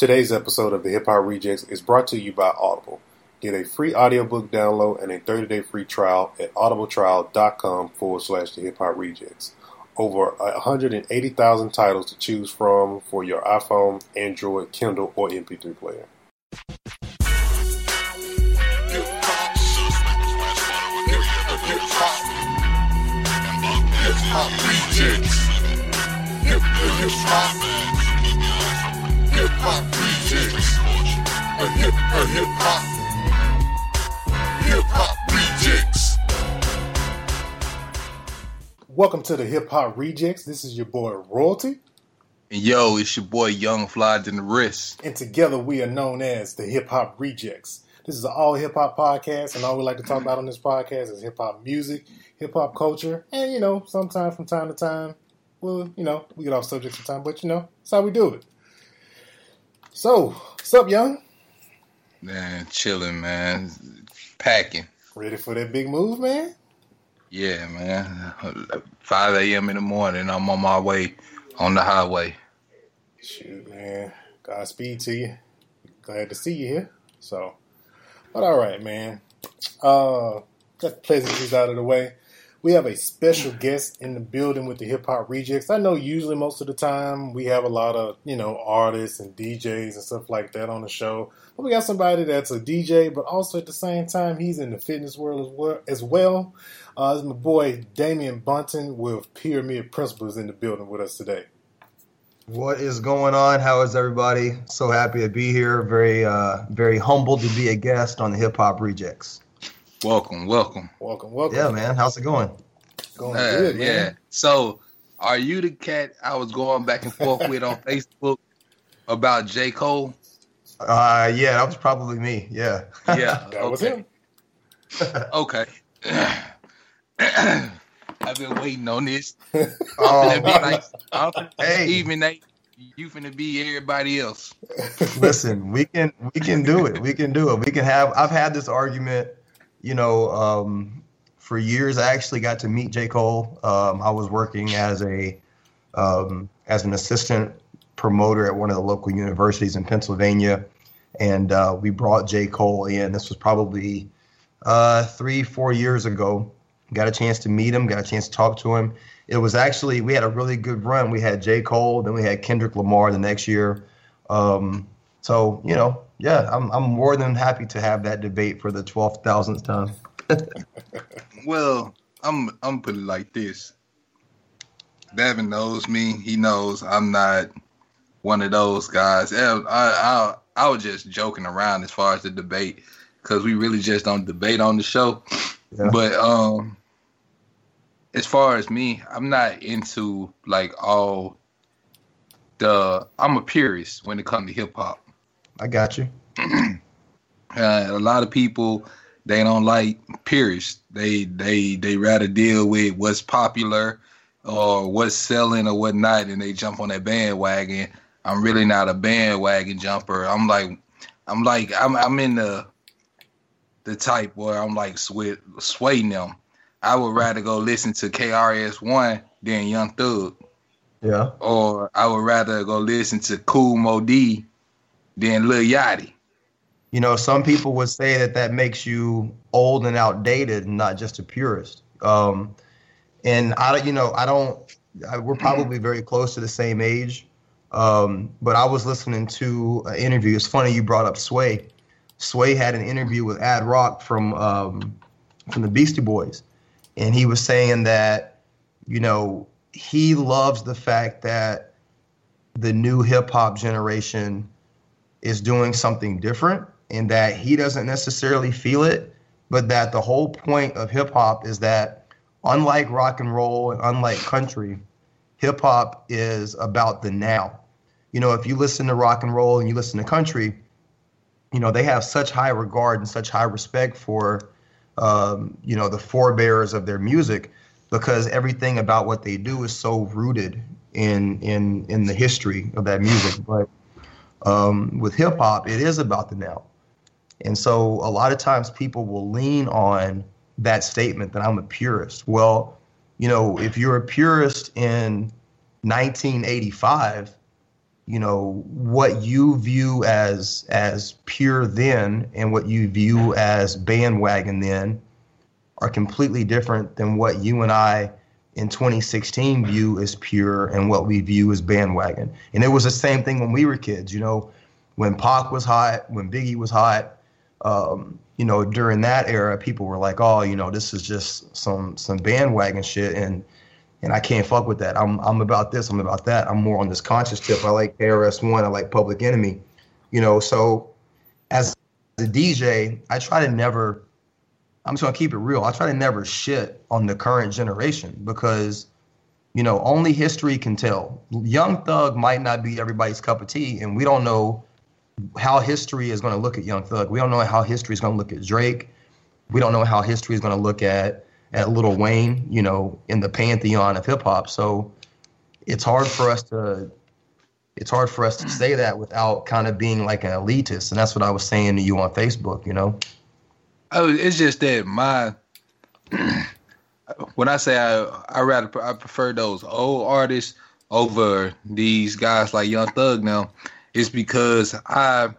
Today's episode of the Hip Hop Rejectz is brought to you by Audible. Get a free audiobook download and a 30 day free trial at audibletrial.com forward slash the hip hop rejects. Over 180,000 titles to choose from for your iPhone, Android, Kindle, or MP3 player. Hip hop rejects. A hip, a hip hop. Hip hop rejects. Welcome to the Hip Hop Rejectz. This is your boy Royalty, And yo, it's your boy Young Fly than the wrist. and together we are known as the Hip Hop Rejectz. This is an all hip hop podcast, and all we like to talk about on this podcast is hip hop music, hip hop culture, and you know, sometimes from time to time, well, you know, we get off subject sometimes, but you know, that's how we do it. So, what's up, Young? Man, chilling, man. Packing. Ready for that big move, man? Yeah, man. 5 a.m. in the morning, I'm on my way on the highway. Shoot, man. Godspeed to you. Glad to see you here. So, but all right, man. Uh, got the pleasantries out of the way. We have a special guest in the building with the Hip Hop Rejectz. I know usually most of the time we have a lot of, you know, artists and DJs and stuff like that on the show. But we got somebody that's a DJ, but also at the same time, he's in the fitness world as well. As. Uh, is my boy Damian Bunting with Pyramid Principles in the building with us today. What is going on? How is everybody? So happy to be here. Very, uh, very humbled to be a guest on the Hip Hop Rejectz. Welcome, welcome. Welcome, welcome. Yeah, man. How's it going? Going Uh, good, yeah. So, are you the cat I was going back and forth with on Facebook about J. Cole? Uh, yeah, that was probably me. Yeah. Yeah. That was okay. him. Okay. I've been waiting on this. Oh, Finna be like, I'm Hey. Stephen A. You finna be everybody else. listen, we can we can do it. We can do it. We can have. I've had this argument, you know, um, for years. I actually got to meet J. Cole. Um, I was working as a um, as an assistant promoter at one of the local universities in Pennsylvania, and uh, we brought J. Cole in. This was probably uh, three, four years ago. Got a chance to meet him. Got a chance to talk to him. It was actually we had a really good run. We had J. Cole, then we had Kendrick Lamar the next year. Um, so you know, yeah, I'm I'm more than happy to have that debate for the twelfth thousandth time. Well, I'm I'm put it like this. Devin knows me. He knows I'm not one of those guys. Yeah, I I, I was just joking around as far as the debate because we really just don't debate on the show. Yeah. But um, as far as me, I'm not into like all the. I'm a purist when it comes to hip hop. I got you. Uh, a lot of people they don't like purists. They they they rather deal with what's popular or what's selling or whatnot, and they jump on that bandwagon. I'm really not a bandwagon jumper. I'm like I'm like I'm I'm in the the type where I'm like sway, swaying them. I would rather go listen to KRS One than Young Thug, Yeah. or I would rather go listen to Kool Moe Dee than Lil Yachty. You know, some people would say that that makes you old and outdated, and not just a purist. Um, and I, you know, I don't. I, we're probably very close to the same age. Um, but I was listening to an interview. It's funny you brought up Sway. Sway had an interview with Ad Rock from um, from the Beastie Boys, and he was saying that, you know, he loves the fact that the new hip hop generation is doing something different and that he doesn't necessarily feel it, but that the whole point of hip hop is that unlike rock and roll and unlike country, hip hop is about the now. You know, if you listen to rock and roll and you listen to country, you know, they have such high regard and such high respect for, um, you know, the forebears of their music because everything about what they do is so rooted in in in the history of that music. But um, with hip hop, it is about the now. And so a lot of times people will lean on that statement that I'm a purist. Well, you know, if you're a purist in 1985, you know what you view as as pure then and what you view as bandwagon then are completely different than what you and I in 2016 view as pure and what we view as bandwagon. And it was the same thing when we were kids, you know, when Pac was hot, when Biggie was hot, um, you know, during that era, people were like, "Oh, you know, this is just some some bandwagon shit," and and I can't fuck with that. I'm I'm about this. I'm about that. I'm more on this conscious tip. I like KRS One. I like Public Enemy. You know, so as a DJ, I try to never. I'm just gonna keep it real. I try to never shit on the current generation because, you know, only history can tell. Young Thug might not be everybody's cup of tea, and we don't know how history is to look at Young Thug. We don't know how history is to look at Drake. We don't know how history is to look at at Little Wayne, you know, in the pantheon of hip hop. So it's hard for us to it's hard for us to say that without kind of being like an elitist. And that's what I was saying to you on Facebook, you know. Oh, it's just that my when I say I I rather I prefer those old artists over these guys like Young Thug now, it's because I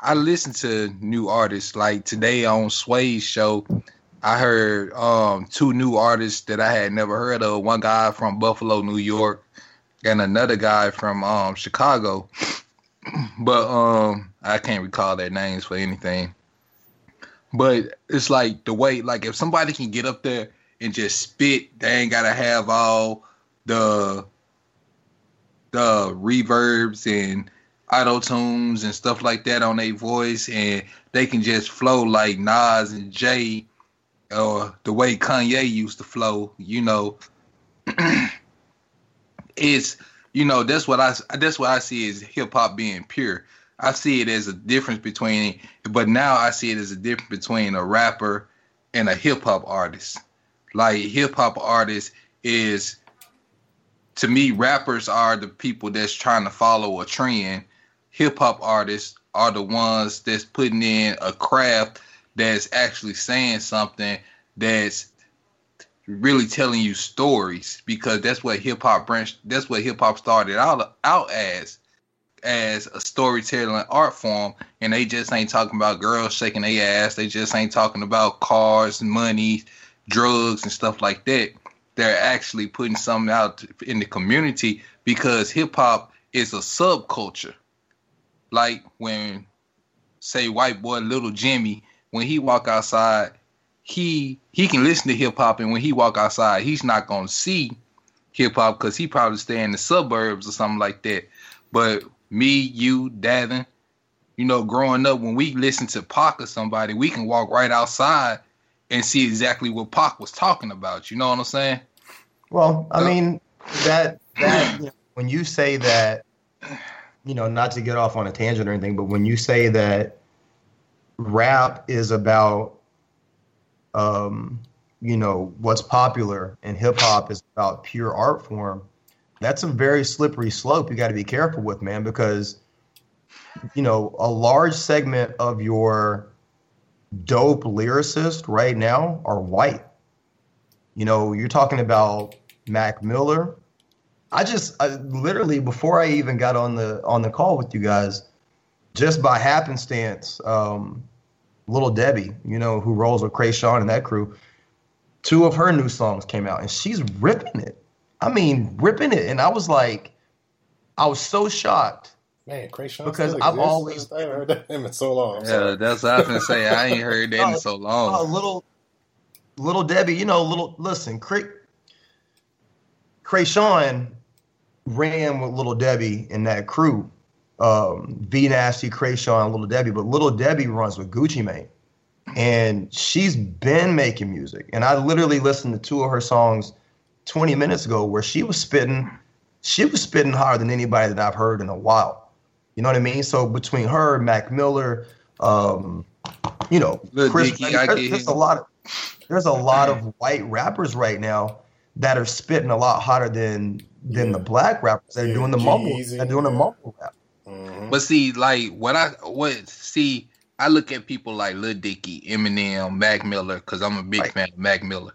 I listen to new artists. Like today on Sway's show, I heard um, two new artists that I had never heard of. One guy from Buffalo, New York, and another guy from um, Chicago. but um, I can't recall their names for anything. But it's like the way, like if somebody can get up there and just spit, they ain't gotta have all the the reverbs and auto tunes and stuff like that on their voice, and they can just flow like Nas and Jay or the way Kanye used to flow, you know, it's you know that's what I that's what I see is hip hop being pure. I see it as a difference between, but now I see it as a difference between a rapper and a hip hop artist. Like hip hop artist is, to me, rappers are the people that's trying to follow a trend. Hip hop artists are the ones that's putting in a craft that's actually saying something that's really telling you stories because that's what hip hop branch that's what hip hop started out out as as a storytelling art form and they just ain't talking about girls shaking their ass. They just ain't talking about cars money drugs and stuff like that. They're actually putting something out in the community because hip hop is a subculture. Like when say white boy little jimmy when he walk outside, he he can listen to hip hop, and when he walk outside, he's not gonna see hip hop because he probably stay in the suburbs or something like that. But me, you, Davin, you know, growing up, when we listen to Pac or somebody, we can walk right outside and see exactly what Pac was talking about. You know what I'm saying? Well, I mean that that you know, when you say that, you know, not to get off on a tangent or anything, but when you say that rap is about um, you know what's popular and hip hop is about pure art form that's a very slippery slope you got to be careful with man because you know a large segment of your dope lyricists right now are white you know you're talking about mac miller i just I, literally before i even got on the on the call with you guys just by happenstance, um, Little Debbie, you know, who rolls with Kreayshawn and that crew, two of her new songs came out and she's ripping it. I mean, ripping it. And I was like, I was so shocked. Man, Kreayshawn Because still I've exists? always- I haven't heard that name in so long. I'm Yeah, that's what I was gonna say. I ain't heard that in so Oh, long. little, little Debbie, you know, little, listen, Cray, Kreayshawn ran with Little Debbie and that crew. Um, V Nasty, Kreayshawn, Little Debbie, but Little Debbie runs with Gucci Mane. And she's been making music. And I literally listened to two of her songs 20 minutes ago where she was spitting, she was spitting harder than anybody that I've heard in a while. You know what I mean? So between her, Mac Miller, um, you know, Lil Chris, Dicky, I there- there's him. a lot of there's a lot of white rappers right now that are spitting a lot hotter than than the black rappers. They're doing the mumble. They're doing the mumble rap. Mhm. But see, like what I what see, I look at people like Lil Dicky, Eminem, Mac Miller, because I'm a big Right. fan of Mac Miller.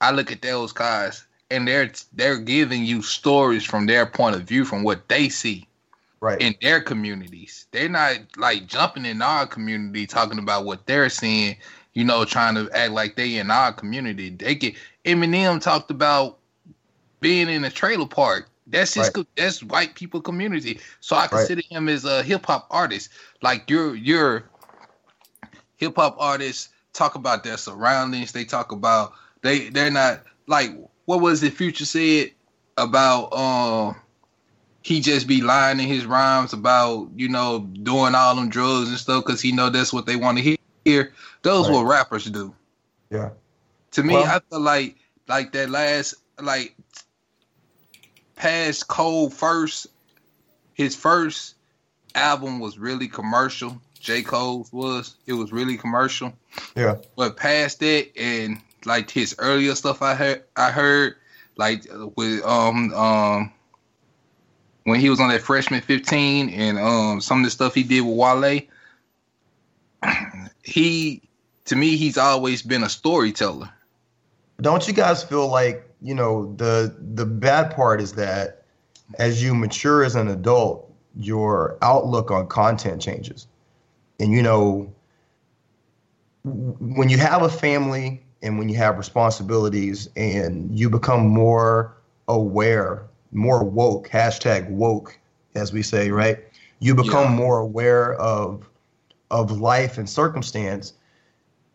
I look at those guys, and they're they're giving you stories from their point of view, from what they see. Right. in their communities. They're not like jumping in our community talking about what they're seeing, you know, trying to act like they in our community. They get Eminem talked about being in a trailer park. That's his Right. that's white people community. So I Right. consider him as a hip hop artist. Like you're you're hip hop artists talk about their surroundings. They talk about they they're not like what was it Future said about um he just be lying in his rhymes about you know doing all them drugs and stuff because he know that's what they want to hear. Those Right. what rappers do. Yeah. To me, Well- I feel like like that last like past Cole first, his first album was really commercial. J. Cole's was it was really commercial. Yeah. But past that and like his earlier stuff I heard I heard like with um um when he was on that freshman 15 and um some of the stuff he did with Wale he to me he's always been a storyteller. Don't you guys feel like you know the the bad part is that as you mature as an adult, your outlook on content changes, and you know when you have a family and when you have responsibilities and you become more aware, more woke, hashtag woke, as we say, right? You become Yeah. more aware of of life and circumstance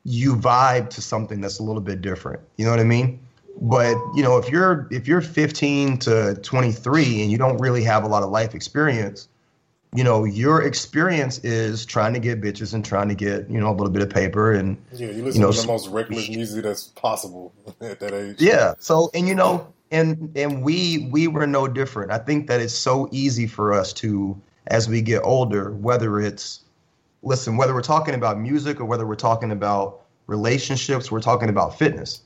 you vibe to something that's a little bit different. You know what I mean? But you know, if you're if you're 15 to 23 and you don't really have a lot of life experience, you know, your experience is trying to get bitches and trying to get you know a little bit of paper and Yeah, you listen know, to the most reckless music that's possible at that age. yeah. So and you know, and and we we were no different. I think that it's so easy for us to as we get older, whether it's listen, whether we're talking about music or whether we're talking about relationships, we're talking about fitness.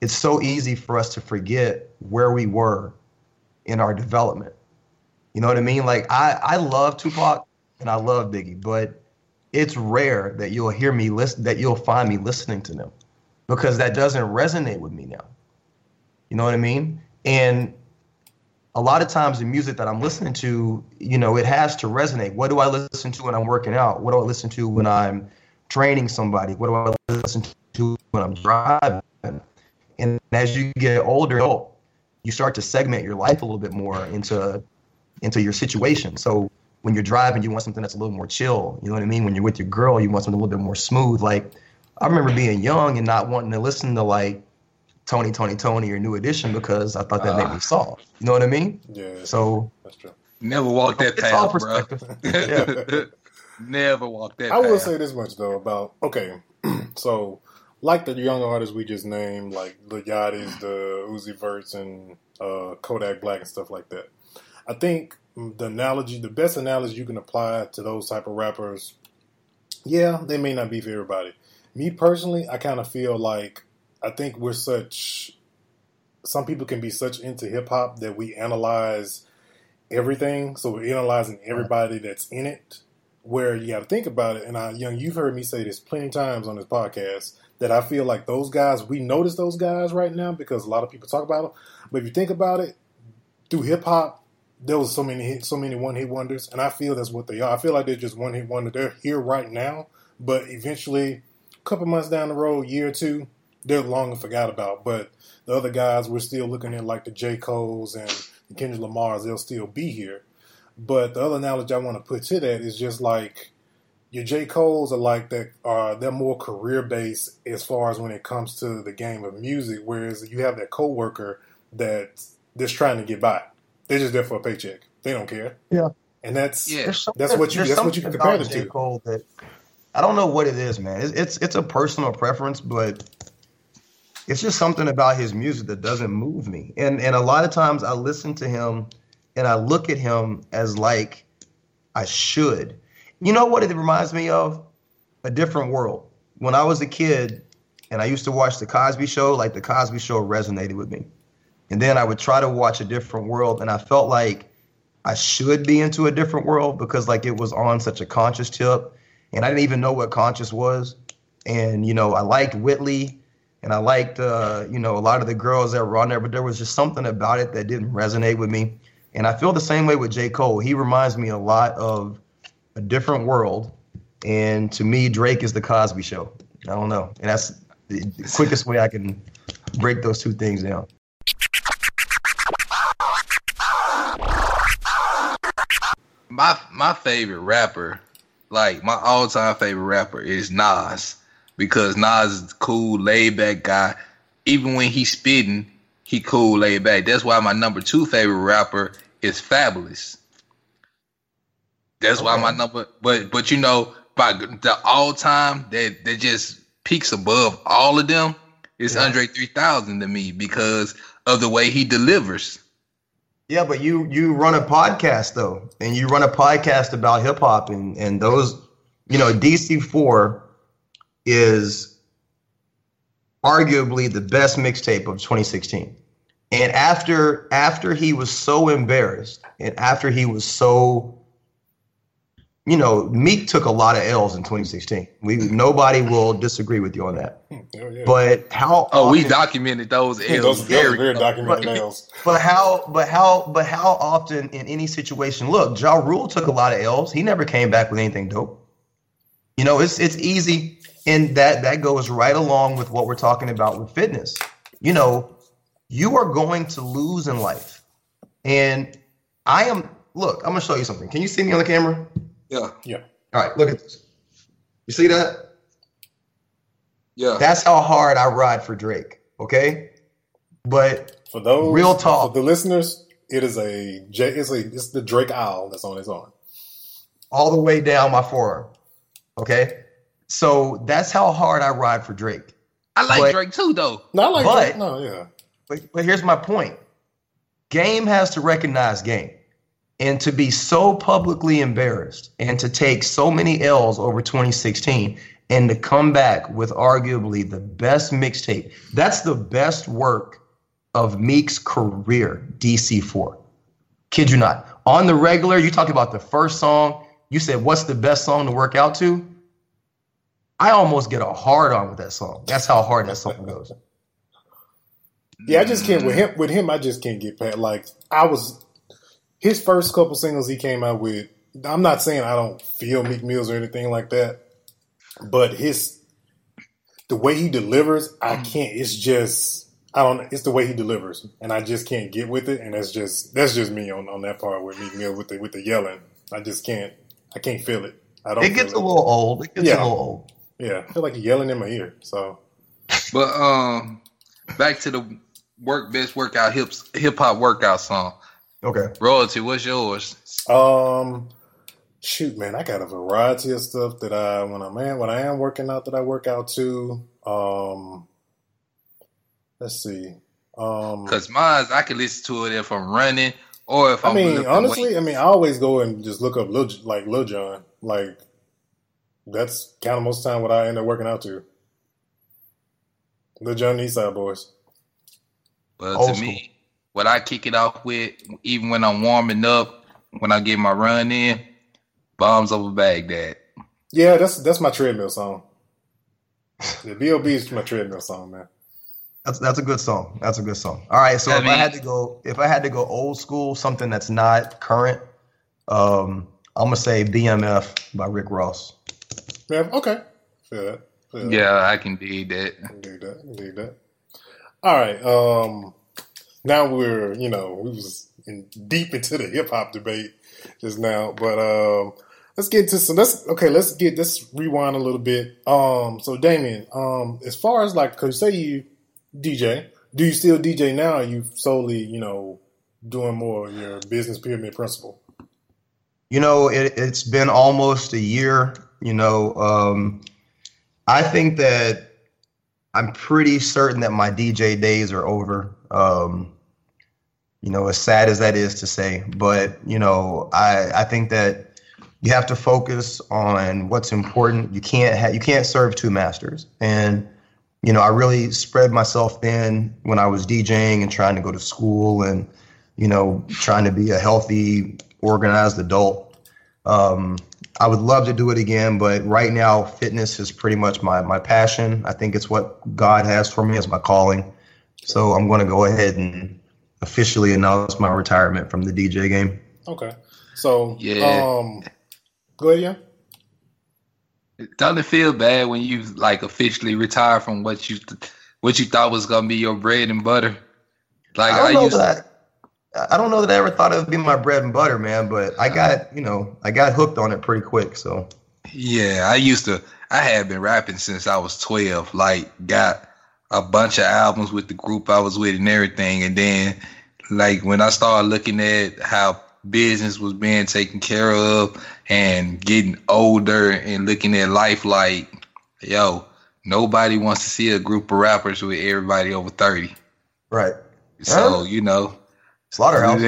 It's so easy for us to forget where we were in our development. You know what I mean? Like I I love Tupac and I love Biggie, but it's rare that you'll hear me listen that you'll find me listening to them because that doesn't resonate with me now. You know what I mean? And a lot of times the music that I'm listening to, you know, it has to resonate. What do I listen to when I'm working out? What do I listen to when I'm training somebody? What do I listen to when I'm driving? And as you get older, you start to segment your life a little bit more into into your situation. So when you're driving, you want something that's a little more chill. You know what I mean? When you're with your girl, you want something a little bit more smooth. Like I remember being young and not wanting to listen to like Tony, Tony, Tony or New Edition because I thought that made me soft. You know what I mean? Yeah, So that's true. never walk that it's path bro perspective. yeah. never walk that I will say this much though about okay, so like the young artists we just named, like the Yachty's, the Uzi Verts, and uh, Kodak Black and stuff like that. I think the analogy, the best analogy you can apply to those type of rappers, yeah, they may not be for everybody. Me personally, I kind of feel like I think we're such. Some people can be such into hip hop that we analyze everything. So we're analyzing everybody that's in it where you got to think about it. And I, young, you've heard me say this plenty of times on this podcast that I feel like those guys, we notice those guys right now because a lot of people talk about them. But if you think about it, through hip hit, there was so many hit, so many one hit wonders, and I feel that's what they are. I feel like they're just one hit wonder. They're here right now, but eventually, a couple months down the road, year or two, they're long forgot about. But the other guys, we're still looking at like the J Cole's and the Kendrick Lamar's. They'll still be here. But the other analogy I want to put to that is just like your J. Cole's are like that uh they're more career based as far as when it comes to the game of music, whereas you have that coworker that that's trying to get by. They're just there for a paycheck. They don't care. Yeah. And that's Yeah. That's what you- that's what you something can compare about it to. Cole that I don't know what it is, man. It's, it's it's a personal preference, but it's just something about his music that doesn't move me. And and a lot of times I listen to him and I look at him as like I should. You know what it reminds me of? A different world. When I was a kid and I used to watch the Cosby show, like the Cosby show resonated with me. And then I would try to watch a different world and I felt like I should be into a different world because like it was on such a conscious tip and I didn't even know what conscious was. And you know, I liked Whitley and I liked uh, you know, a lot of the girls that were on there, but there was just something about it that didn't resonate with me. And I feel the same way with J. Cole. He reminds me a lot of a different world. And to me, Drake is the Cosby show. I don't know. And that's the the quickest way I can break those two things down. My my favorite rapper, like my all time favorite rapper, is Nas because Nas is cool, laid back guy. Even when he's spitting, he cool, laid back. That's why my number two favorite rapper is Fabolous. That's why my number, but but you know, by the all time that that just peaks above all of them is Yeah. Andre three thousand to me because of the way he delivers. Yeah, but you you run a podcast though, and you run a podcast about hip hop, and and those, you know, DC Four is arguably the best mixtape of 2016. And after after he was so embarrassed, and after he was so, you know, Meek took a lot of L's in 2016. We nobody will disagree with you on that. Oh, yeah. But how? Oh, we documented those Yeah, L's those, those very, are very documented But- nails. But how? But how? But how often in any situation? Look, Ja Rule took a lot of L's. He never came back with anything dope. You know, it's it's easy, and that that goes right along with what we're talking about with fitness. You know, you are going to lose in life, and I am. Look, I'm gonna show you something. Can you see me on the camera? Yeah, Yeah. All right, look at this. You see that? yeah. That's how hard I ride for Drake. Okay, but For those Real talk. for the listeners, it is a J. It's a it's the Drake owl that's on his arm. all the way down my forearm. Okay. So that's how hard I ride for Drake. I like but- Drake too, though. No, I like But- Drake. No, yeah. But, but here's my point game has to recognize game. And to be so publicly embarrassed and to take so many L's over 2016 and to come back with arguably the best mixtape, that's the best work of Meek's career, DC4. Kid you not. On the regular, you talk about the first song. You said, What's the best song to work out to? I almost get a hard on with that song. That's how hard that song goes. Yeah, I just can't with him. With him, I just can't get past. Like I was, his first couple singles he came out with. I'm not saying I don't feel Meek Mills or anything like that, but his the way he delivers, I can't. It's just I don't. It's the way he delivers, and I just can't get with it. And that's just that's just me on, on that part with Meek Mills with the with the yelling. I just can't. I can't feel it. I don't. It gets a little old. It gets Yeah. a little old. Yeah, I feel like you're yelling in my ear. So But um, back to the work best workout hip hip hop workout song. Okay. Royalty, what's yours? Um, shoot, man, I got a variety of stuff that I when I'm man when I am working out that I work out to. Um, let's see. Um, Cause mine, I can listen to it if I'm running or if I I'm. mean, honestly, weights. I mean, I always go and just look up Lil, like Lil Jon. Like that's kind of most of the time what I end up working out to. Lil Jon Eastside Boys. But Old to me, what I kick it off with, even when I'm warming up, when I get my run in, bombs over Baghdad. Yeah, that's that's my treadmill song. The B.O.B. is my treadmill song, man. That's that's a good song. That's a good song. All right. So I if I had to go, if I had to go old school, something that's not current, um, I'm gonna say BMF by Rick Ross. Yeah, okay. Feel that. Feel that. Yeah, I can dig that. Indeed that. Indeed that. All right. Um, now we're you know we was in, deep into the hip hop debate just now, but um, let's get to some. Let's okay. Let's get let's rewind a little bit. Um, so Damian, um, as far as like, cause say you DJ, do you still DJ now? Or you solely you know doing more your business pyramid principle? You know, it, it's been almost a year. You know, um, I think that I'm pretty certain that my DJ days are over. Um, you know, as sad as that is to say, but you know, I I think that you have to focus on what's important. You can't ha- you can't serve two masters, and you know, I really spread myself thin when I was DJing and trying to go to school and you know, trying to be a healthy, organized adult. Um, I would love to do it again, but right now, fitness is pretty much my my passion. I think it's what God has for me as my calling. So I'm going to go ahead and officially announce my retirement from the DJ game. Okay. So Yeah. um go ahead, yeah. Doesn't it feel bad when you like officially retire from what you what you thought was gonna be your bread and butter? Like I I, don't know used that. I don't know that I ever thought it would be my bread and butter, man. But I got, you know, I got hooked on it pretty quick. So Yeah, I used to. I had been rapping since I was twelve. Like, got a bunch of albums with the group I was with and everything. And then, like, when I started looking at how business was being taken care of and getting older and looking at life, like, yo, nobody wants to see a group of rappers with everybody over thirty. right, So you know, slaughterhouse.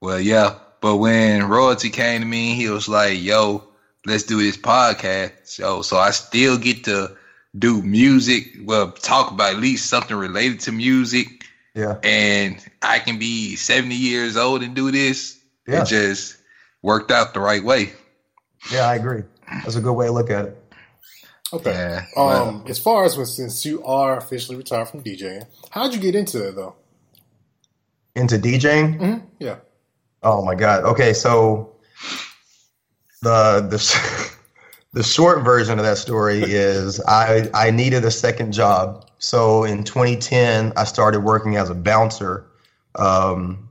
Well, yeah. But when royalty came to me, he was like, "Yo, let's do this podcast." So, so I still get to do music. Well, talk about at least something related to music, Yeah, and I can be seventy years old and do this. Yeah. It just worked out the right way. yeah, I agree. That's a good way to look at it. Okay. Yeah. Um, as far as when, since you are officially retired from DJing, how'd you get into it though? Into DJing. Mm-hmm. Yeah. Oh my god. Okay, so the the the short version of that story is I I needed a second job. So in 2010, I started working as a bouncer um,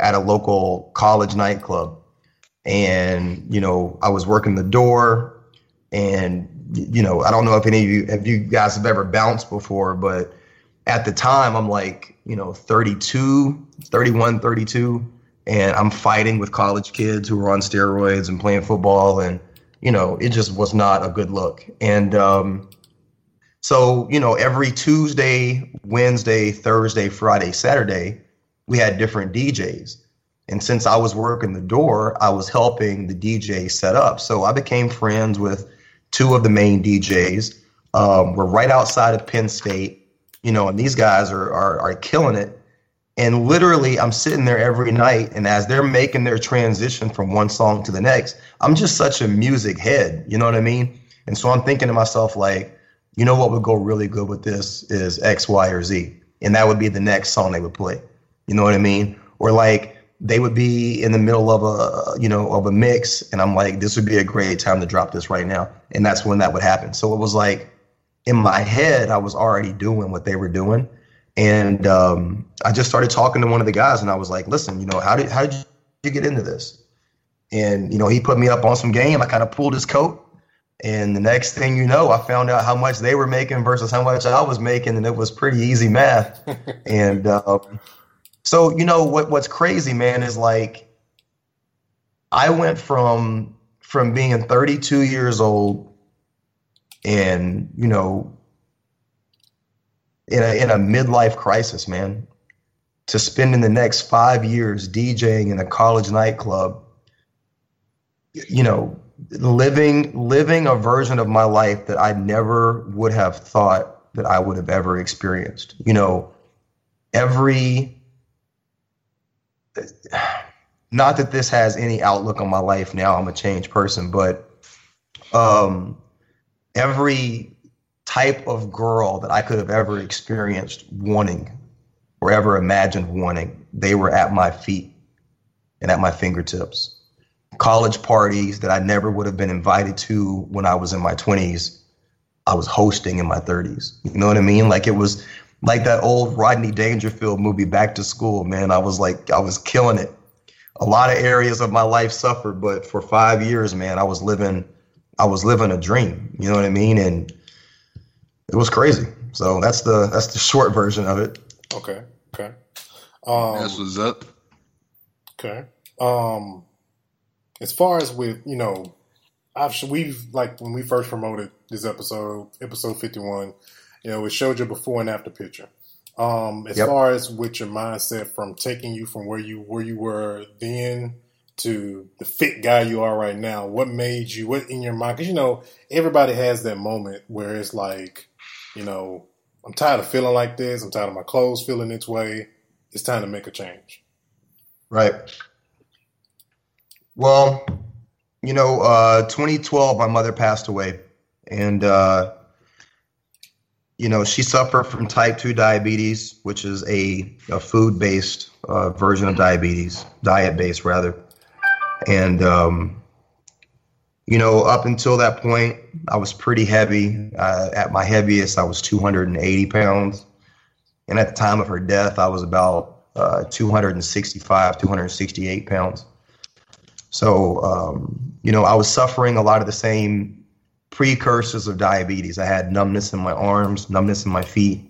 at a local college nightclub, and you know I was working the door, and you know I don't know if any of you if you guys have ever bounced before, but at the time I'm like you know 32, 31, 32 and I'm fighting with college kids who are on steroids and playing football, and you know, it just was not a good look. And um, so, you know, every Tuesday, Wednesday, Thursday, Friday, Saturday, we had different DJs. And since I was working the door, I was helping the DJ set up. So I became friends with two of the main DJs. Um, we're right outside of Penn State, you know, and these guys are, are, are killing it. And literally, I'm sitting there every night, and as they're making their transition from one song to the next, I'm just such a music head. You know what I mean? And so I'm thinking to myself, like, you know what would go really good with this is X, Y, or Z. And that would be the next song they would play. You know what I mean? Or like they would be in the middle of a, you know, of a mix, and I'm like, this would be a great time to drop this right now. And that's when that would happen. So it was like in my head, I was already doing what they were doing. And um, I just started talking to one of the guys, and I was like, "Listen, you know, how did how did you get into this?" And you know, he put me up on some game. I kind of pulled his coat, and the next thing you know, I found out how much they were making versus how much I was making, and it was pretty easy math. and um, so, you know, what what's crazy, man, is like I went from from being 32 years old, and you know, in a in a midlife crisis, man, to spending the next five years DJing in a college nightclub, you know, living living a version of my life that I never would have thought that I would have ever experienced. You know, every not that this has any outlook on my life now, I'm a changed person, but um every type of girl that I could have ever experienced wanting or ever imagined wanting, they were at my feet and at my fingertips. College parties that I never would have been invited to when I was in my 20s, I was hosting in my 30s. You know what I mean? Like it was like that old Rodney Dangerfield movie, Back to School, man. I was like, I was killing it. A lot of areas of my life suffered, but for five years, man, I was living, I was living a dream. You know what I mean? And it was crazy. So that's the that's the short version of it. Okay. Okay. Um, That's what's up. Okay. Um, as far as with you know, I've we've like when we first promoted this episode, episode fifty one. You know, it showed you before and after picture. Um, as Yep. far as with your mindset from taking you from where you where you were then to the fit guy you are right now, what made you what in your mind? Because you know everybody has that moment where it's like, you know, I'm tired of feeling like this. I'm tired of my clothes feeling this way. It's time to make a change. Right. Well, you know, uh, 2012, my mother passed away, and uh, you know, she suffered from type 2 diabetes, which is a, a food based uh, version of diabetes, diet based rather. And, um, you know, up until that point, I was pretty heavy. Uh, at my heaviest, I was 280 pounds. And at the time of her death, I was about uh, 265, 268 pounds. So, um, you know, I was suffering a lot of the same precursors of diabetes. I had numbness in my arms, numbness in my feet.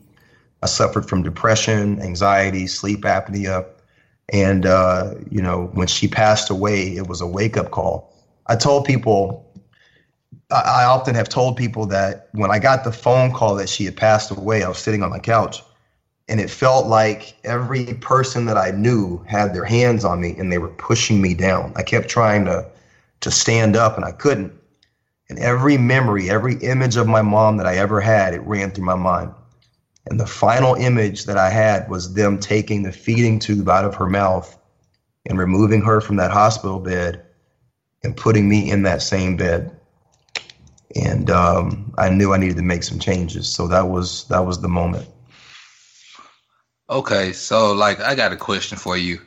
I suffered from depression, anxiety, sleep apnea. And, uh, you know, when she passed away, it was a wake up call. I told people, I, often have told people that when I got the phone call that she had passed away, I was sitting on my couch and it felt like every person that I knew had their hands on me and they were pushing me down. I kept trying to, to stand up and I couldn't. And every memory, every image of my mom that I ever had, it ran through my mind. And the final image that I had was them taking the feeding tube out of her mouth and removing her from that hospital bed and putting me in that same bed. And um, I knew I needed to make some changes. So that was that was the moment. Okay, so like I got a question for you.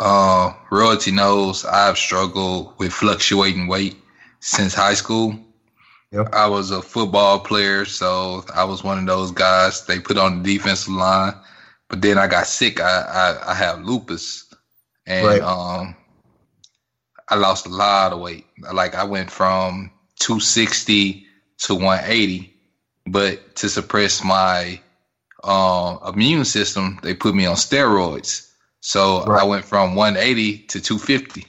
Uh, royalty knows I've struggled with fluctuating weight since high school. Yep. I was a football player, so I was one of those guys they put on the defensive line. But then I got sick. I I, I have lupus, and Right. um, I lost a lot of weight. Like I went from 260 to 180, but to suppress my um, immune system, they put me on steroids. So I went from 180 to 250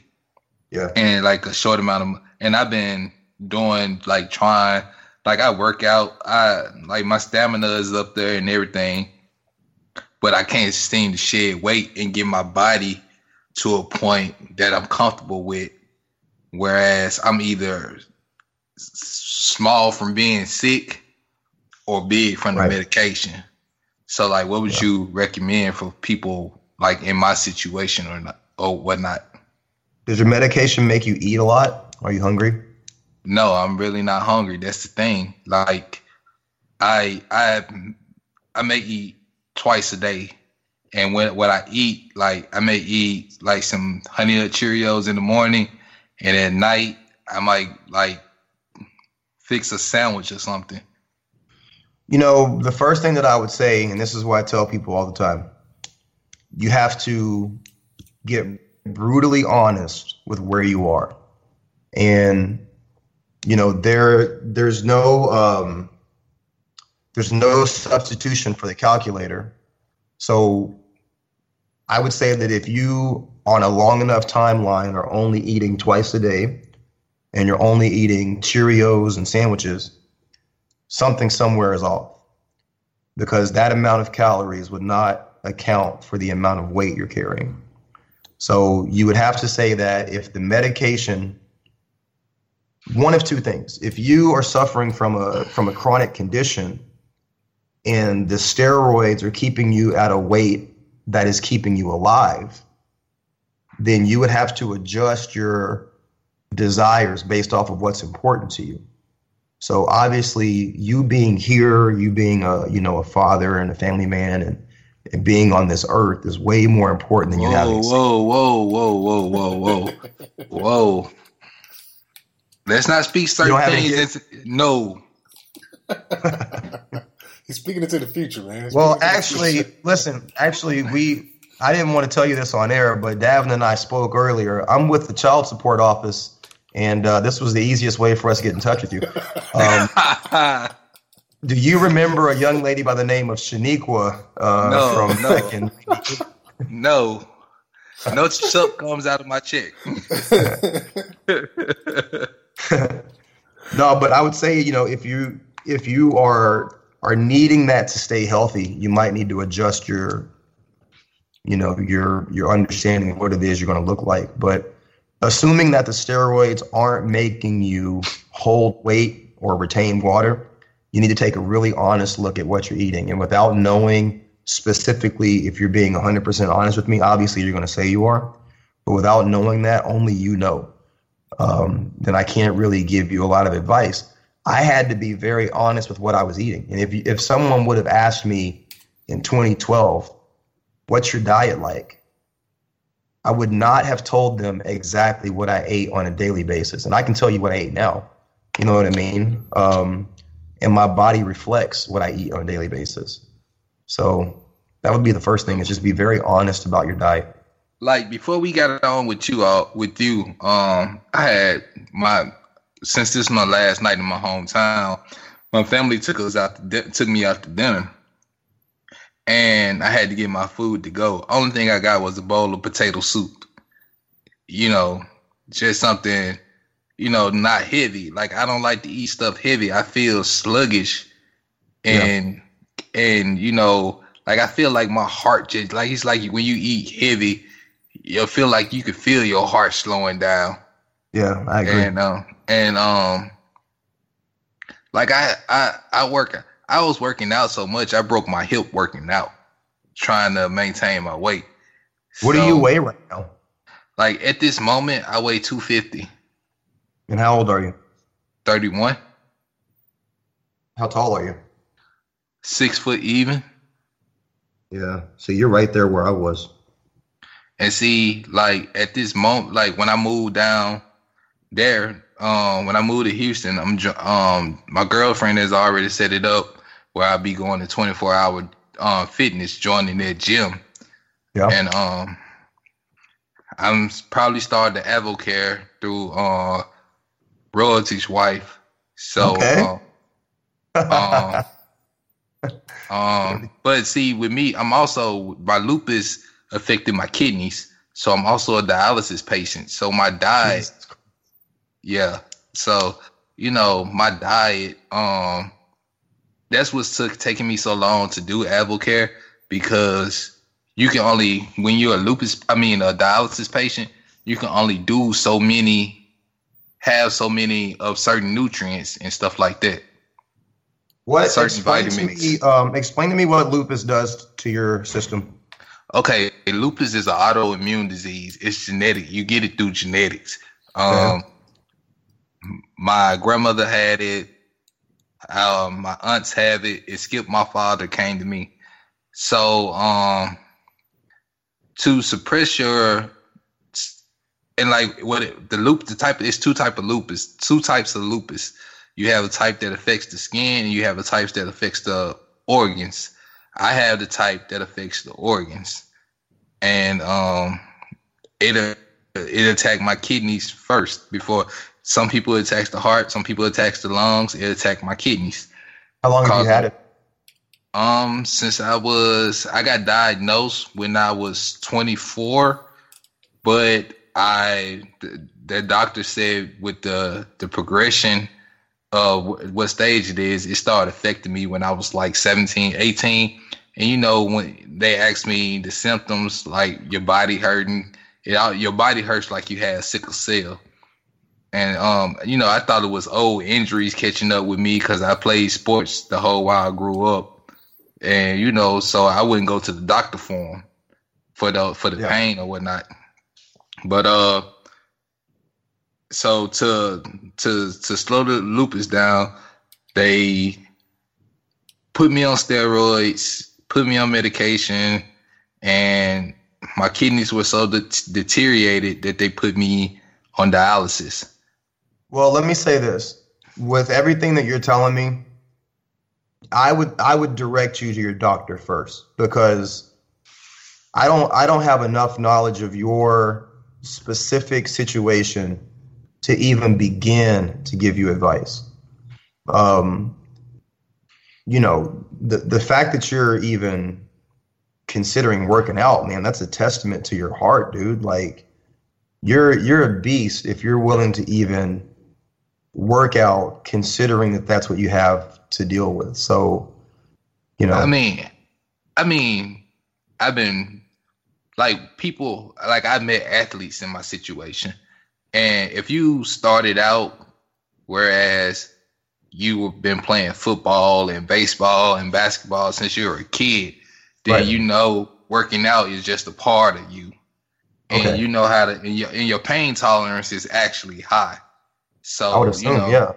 Yeah. And like a short amount of and I've been doing like trying like I work out I like my stamina is up there and everything but I can't seem to shed weight and get my body to a point that I'm comfortable with whereas I'm either small from being sick or big from the Right. medication so like what would you recommend for people like in my situation or not or whatnot Does your medication make you eat a lot? Are you hungry? No, I'm really not hungry. That's the thing. Like I I I may eat twice a day. And when what I eat, like I may eat like some honey nut Cheerios in the morning and at night I might like fix a sandwich or something. You know, the first thing that I would say, and this is what I tell people all the time, you have to get brutally honest with where you are. And you know, there there's no um there's no substitution for the calculator. So I would say that if you on a long enough timeline are only eating twice a day and you're only eating Cheerios and sandwiches, something somewhere is off because that amount of calories would not account for the amount of weight you're carrying. So you would have to say that if the medication one of two things. If you are suffering from a from a chronic condition and the steroids are keeping you at a weight that is keeping you alive, then you would have to adjust your desires based off of what's important to you. So obviously, you being here, you being a you know a father and a family man, and, and being on this earth is way more important than you Whoa, having. whoa, whoa, whoa, whoa, whoa, whoa, whoa. Let's not speak certain have things. No. He's speaking into the future, man. Well, speaking into the actually, listen. Actually, we I didn't want to tell you this on air, but Davin and I spoke earlier. I'm with the child support office, and uh, this was the easiest way for us to get in touch with you. Um, do you remember a young lady by the name of Shaniqua uh, No, from no. back in no. No silk comes out of my check. No, but I would say, you know, if you if you are are needing that to stay healthy, you might need to adjust your you know, your your understanding of what it is you're going to look like. But assuming that the steroids aren't making you hold weight or retain water, you need to take a really honest look at what you're eating. And without knowing specifically if you're being 100% honest with me, obviously you're going to say you are. But without knowing that, only you know um, then I can't really give you a lot of advice. I had to be very honest with what I was eating. And if you, if someone would have asked me in 2012, "What's your diet like?" I would not have told them exactly what I ate on a daily basis. And I can tell you what I ate now. You know what I mean? Um, and my body reflects what I eat on a daily basis. So that would be the first thing is just be very honest about your diet. Like before we got on with you with you, um, I had my since this is my last night in my hometown, my family took us out to di- took me out to dinner. And I had to get my food to go. Only thing I got was a bowl of potato soup. You know, just something, you know, not heavy. Like I don't like to eat stuff heavy. I feel sluggish and and you know, like I feel like my heart just like it's like when you eat heavy, you feel like you can feel your heart slowing down. Yeah, I agree. And um and um like I I I work I was working out so much I broke my hip working out, trying to maintain my weight. what do you weigh right now? Like at this moment, I weigh 250, And how old are you? 31, How tall are you? six foot even. Yeah. So you're right there where I was. And see, like at this moment, like when I moved down there, um, when I moved to Houston, I'm um, my girlfriend has already set it up where I'll be going to 24 hour um fitness, joining their gym, Yeah. and um, I'm probably starting the Advocare through uh, Royalty's wife. So, Okay. uh, um, um, but see, with me, I'm also my lupus affected my kidneys, so I'm also a dialysis patient. So my diet, yeah. So you know, my diet, um, that's what's took taking me so long to do Advocare because you can only when you're a lupus, I mean a dialysis patient, you can only do so many, have so many of certain nutrients and stuff like that. What Certain explain to vitamins. me? Um, explain to me what lupus does to your system. Okay, lupus is an autoimmune disease. It's genetic. You get it through genetics. Um, my grandmother had it. Um, my aunts have it. It skipped my father. Came to me. So, um, to suppress your and like what it, the loop, the type it's two type of lupus, two types of lupus. You have a type that affects the skin, and you have a type that affects the organs. I have the type that affects the organs, and um, it it attacked my kidneys first before. Some people attacks the heart, some people attacks the lungs. It attacked my kidneys. How long have you had it? Um, since I was, I got diagnosed when I was 24, but I, the, the doctor said with the the progression of wh- what stage it is, it started affecting me when I was like 17, 18. And you know, when they asked me the symptoms, like your body hurting, it, your body hurts like you had sickle cell. And um, you know, I thought it was old injuries catching up with me because I played sports the whole while I grew up and you know, so I wouldn't go to the doctor for for the for the Yeah. pain or whatnot. But uh, so to to to slow the lupus down, they put me on steroids, put me on medication, and my kidneys were so det- deteriorated that they put me on dialysis. Well, let me say this: with everything that you're telling me, I would I would direct you to your doctor first because I don't I don't have enough knowledge of your specific situation to even begin to give you advice. Um, you know, the the fact that you're even considering working out, man, that's a testament to your heart, dude. Like you're you're a beast if you're willing to even work out considering that that's what you have to deal with. So, you know, I mean, I mean, I've been like people like I met athletes in my situation, and if you started out, whereas you have been playing football and baseball and basketball since you were a kid, then Right. you know working out is just a part of you, and Okay. you know how to and your and your pain tolerance is actually high. So I would you know, yeah.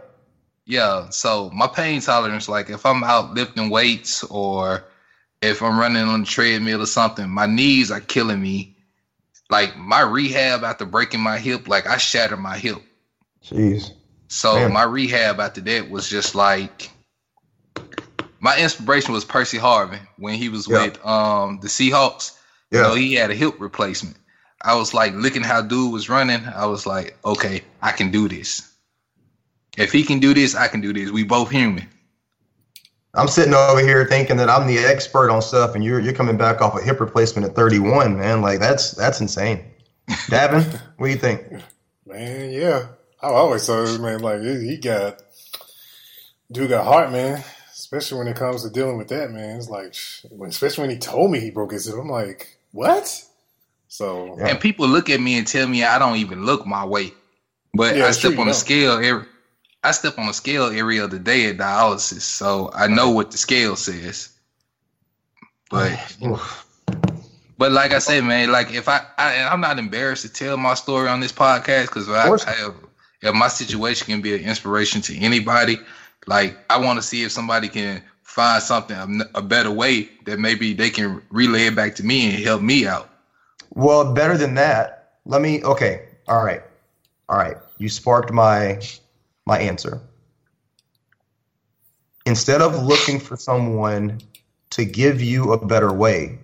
Yeah, so my pain tolerance, like if I'm out lifting weights or if I'm running on the treadmill or something, my knees are killing me. Like my rehab after breaking my hip, like I shattered my hip. Jeez. So Damn. my rehab after that was just like my inspiration was Percy Harvin when he was Yeah. with um the Seahawks. You Yeah. know, he had a hip replacement. I was like looking how dude was running. I was like, okay, I can do this. If he can do this, I can do this. We both human. I'm sitting over here thinking that I'm the expert on stuff, and you're you're coming back off a hip replacement at 31, man. Like that's that's insane. Davin, what do you think? Man, yeah. I always saw this man like he he got dude got heart, man. Especially when it comes to dealing with that, man. It's like, when, especially when he told me he broke his hip, I'm like, what? So Yeah. And people look at me and tell me I don't even look my weight. But Yeah, I it's true, step on the don't. scale every I step on a scale every other day at dialysis. So I know what the scale says. But. But like I said, man, like if I, I and I'm not embarrassed to tell my story on this podcast because I. I have, if my situation can be an inspiration to anybody, like I want to see if somebody can find something a, a better way that maybe they can relay it back to me and help me out. Well, better than that. Let me. Okay. All right. All right. You sparked my my answer. Instead of looking for someone to give you a better way,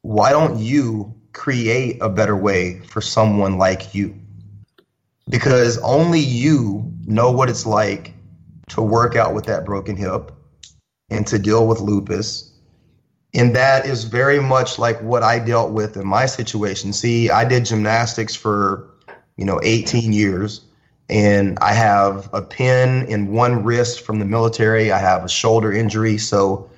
why don't you create a better way for someone like you? Because only you know what it's like to work out with that broken hip and to deal with lupus and that is very much like what I dealt with in my situation. See, I did gymnastics for, you know, 18 years and I have a pin in one wrist from the military. I have a shoulder injury, so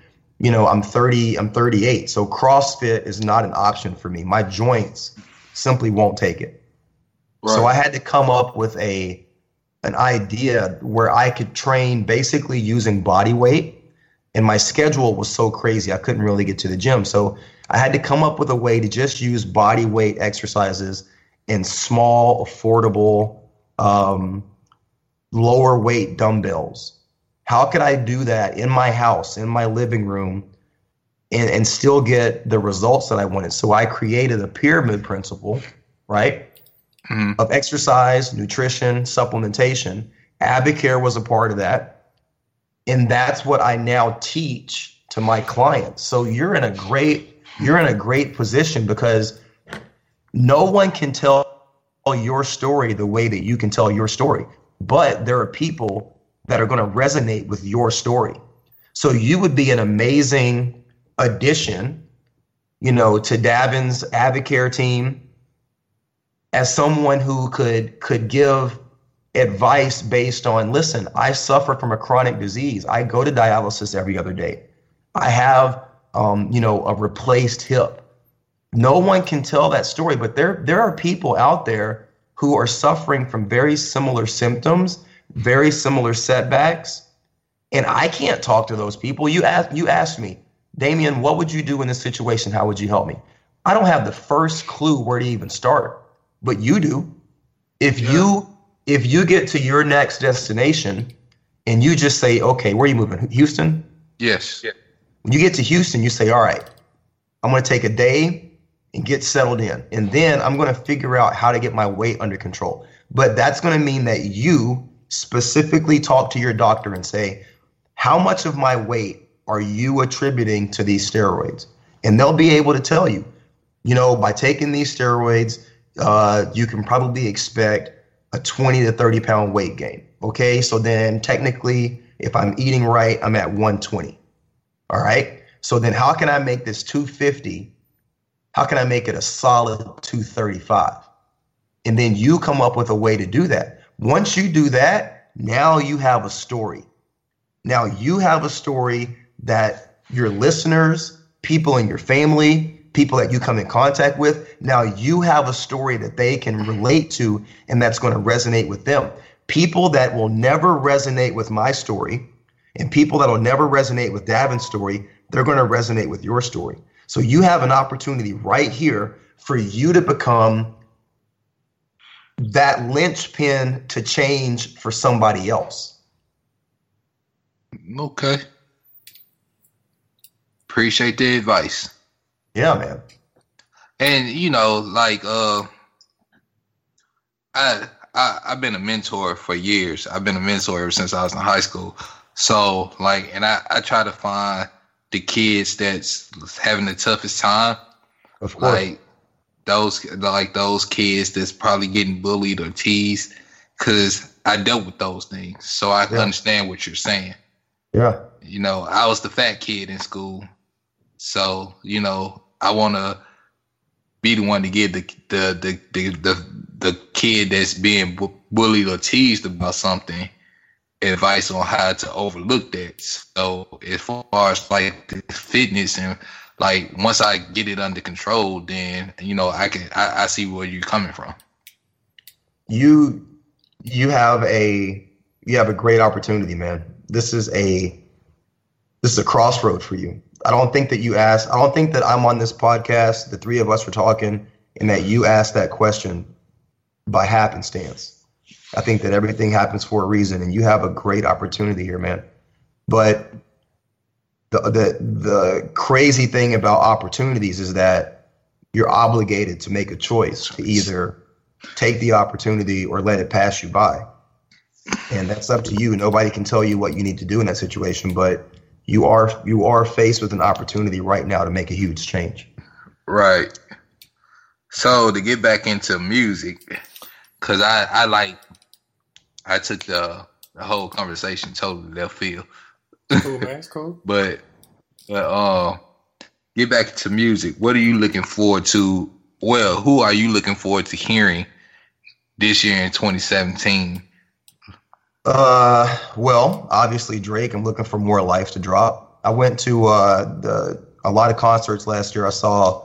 you know, I'm 30, I'm 38. So CrossFit is not an option for me. My joints simply won't take it. So I had to come up with a an idea where I could train basically using body weight and my schedule was so crazy I couldn't really get to the gym. So I had to come up with a way to just use body weight exercises in small, affordable, um, lower weight dumbbells. How could I do that in my house, in my living room, and, and still get the results that I wanted? So I created a pyramid principle, right? Mhm. Of exercise, nutrition, supplementation. Advocare was a part of that and that's what I now teach to my clients. So you're in a great you're in a great position because no one can tell your story the way that you can tell your story. But there are people that are going to resonate with your story. So you would be an amazing addition, you know, to Davin's Advocare team as someone who could could give advice based on listen i suffer from a chronic disease i go to dialysis every other day i have um, you know a replaced hip no one can tell that story but there there are people out there who are suffering from very similar symptoms very similar setbacks and i can't talk to those people you ask you asked me damian what would you do in this situation how would you help me i don't have the first clue where to even start but you do if you if you get to your next destination and you just say, okay, where are you moving? Houston? Yes. When you get to Houston, you say, all right, I'm going to take a day and get settled in. And then I'm going to figure out how to get my weight under control. But that's going to mean that you specifically talk to your doctor and say, how much of my weight are you attributing to these steroids? And they'll be able to tell you, you know, by taking these steroids, uh, you can probably expect a 20 to 30 pound weight gain. Okay. So then technically, if I'm eating right, I'm at 120. All right. So then how can I make this 250? How can I make it a solid 235? And then you come up with a way to do that. Once you do that, now you have a story. Now you have a story that your listeners, people in your family, people that you come in contact with, now you have a story that they can relate to and that's going to resonate with them. People that will never resonate with my story and people that will never resonate with Davin's story, they're going to resonate with your story. So you have an opportunity right here for you to become that linchpin to change for somebody else. Okay. Appreciate the advice. Yeah, man. And you know, like uh I I I've been a mentor for years. I've been a mentor ever since I was in high school. So like and I, I try to find the kids that's having the toughest time. Of course. Like those like those kids that's probably getting bullied or teased. Cause I dealt with those things. So I Yeah. understand what you're saying. yeah. You know, I was the fat kid in school. So, you know, I wanna be the one to get the the the the the, the kid that's being bu- bullied or teased about something advice on how to overlook that. So as far as like fitness and like once I get it under control, then you know I can I, I see where you're coming from. you you have a you have a great opportunity, man. This is a this is a crossroad for you. I don't think that you asked. I don't think that I'm on this podcast. The three of us were talking, and that you asked that question by happenstance. I think that everything happens for a reason, and you have a great opportunity here, man. But the the the crazy thing about opportunities is that you're obligated to make a choice to either take the opportunity or let it pass you by. And that's up to you. Nobody can tell you what you need to do in that situation, but you are you are faced with an opportunity right now to make a huge change. Right. So to get back into music, cause I I like I took the the whole conversation totally left field, Cool, man. It's cool. but but uh, get back to music. What are you looking forward to? Well, who are you looking forward to hearing this year in 2017? Uh, well, obviously Drake. I'm looking for more life to drop. I went to uh, the a lot of concerts last year. I saw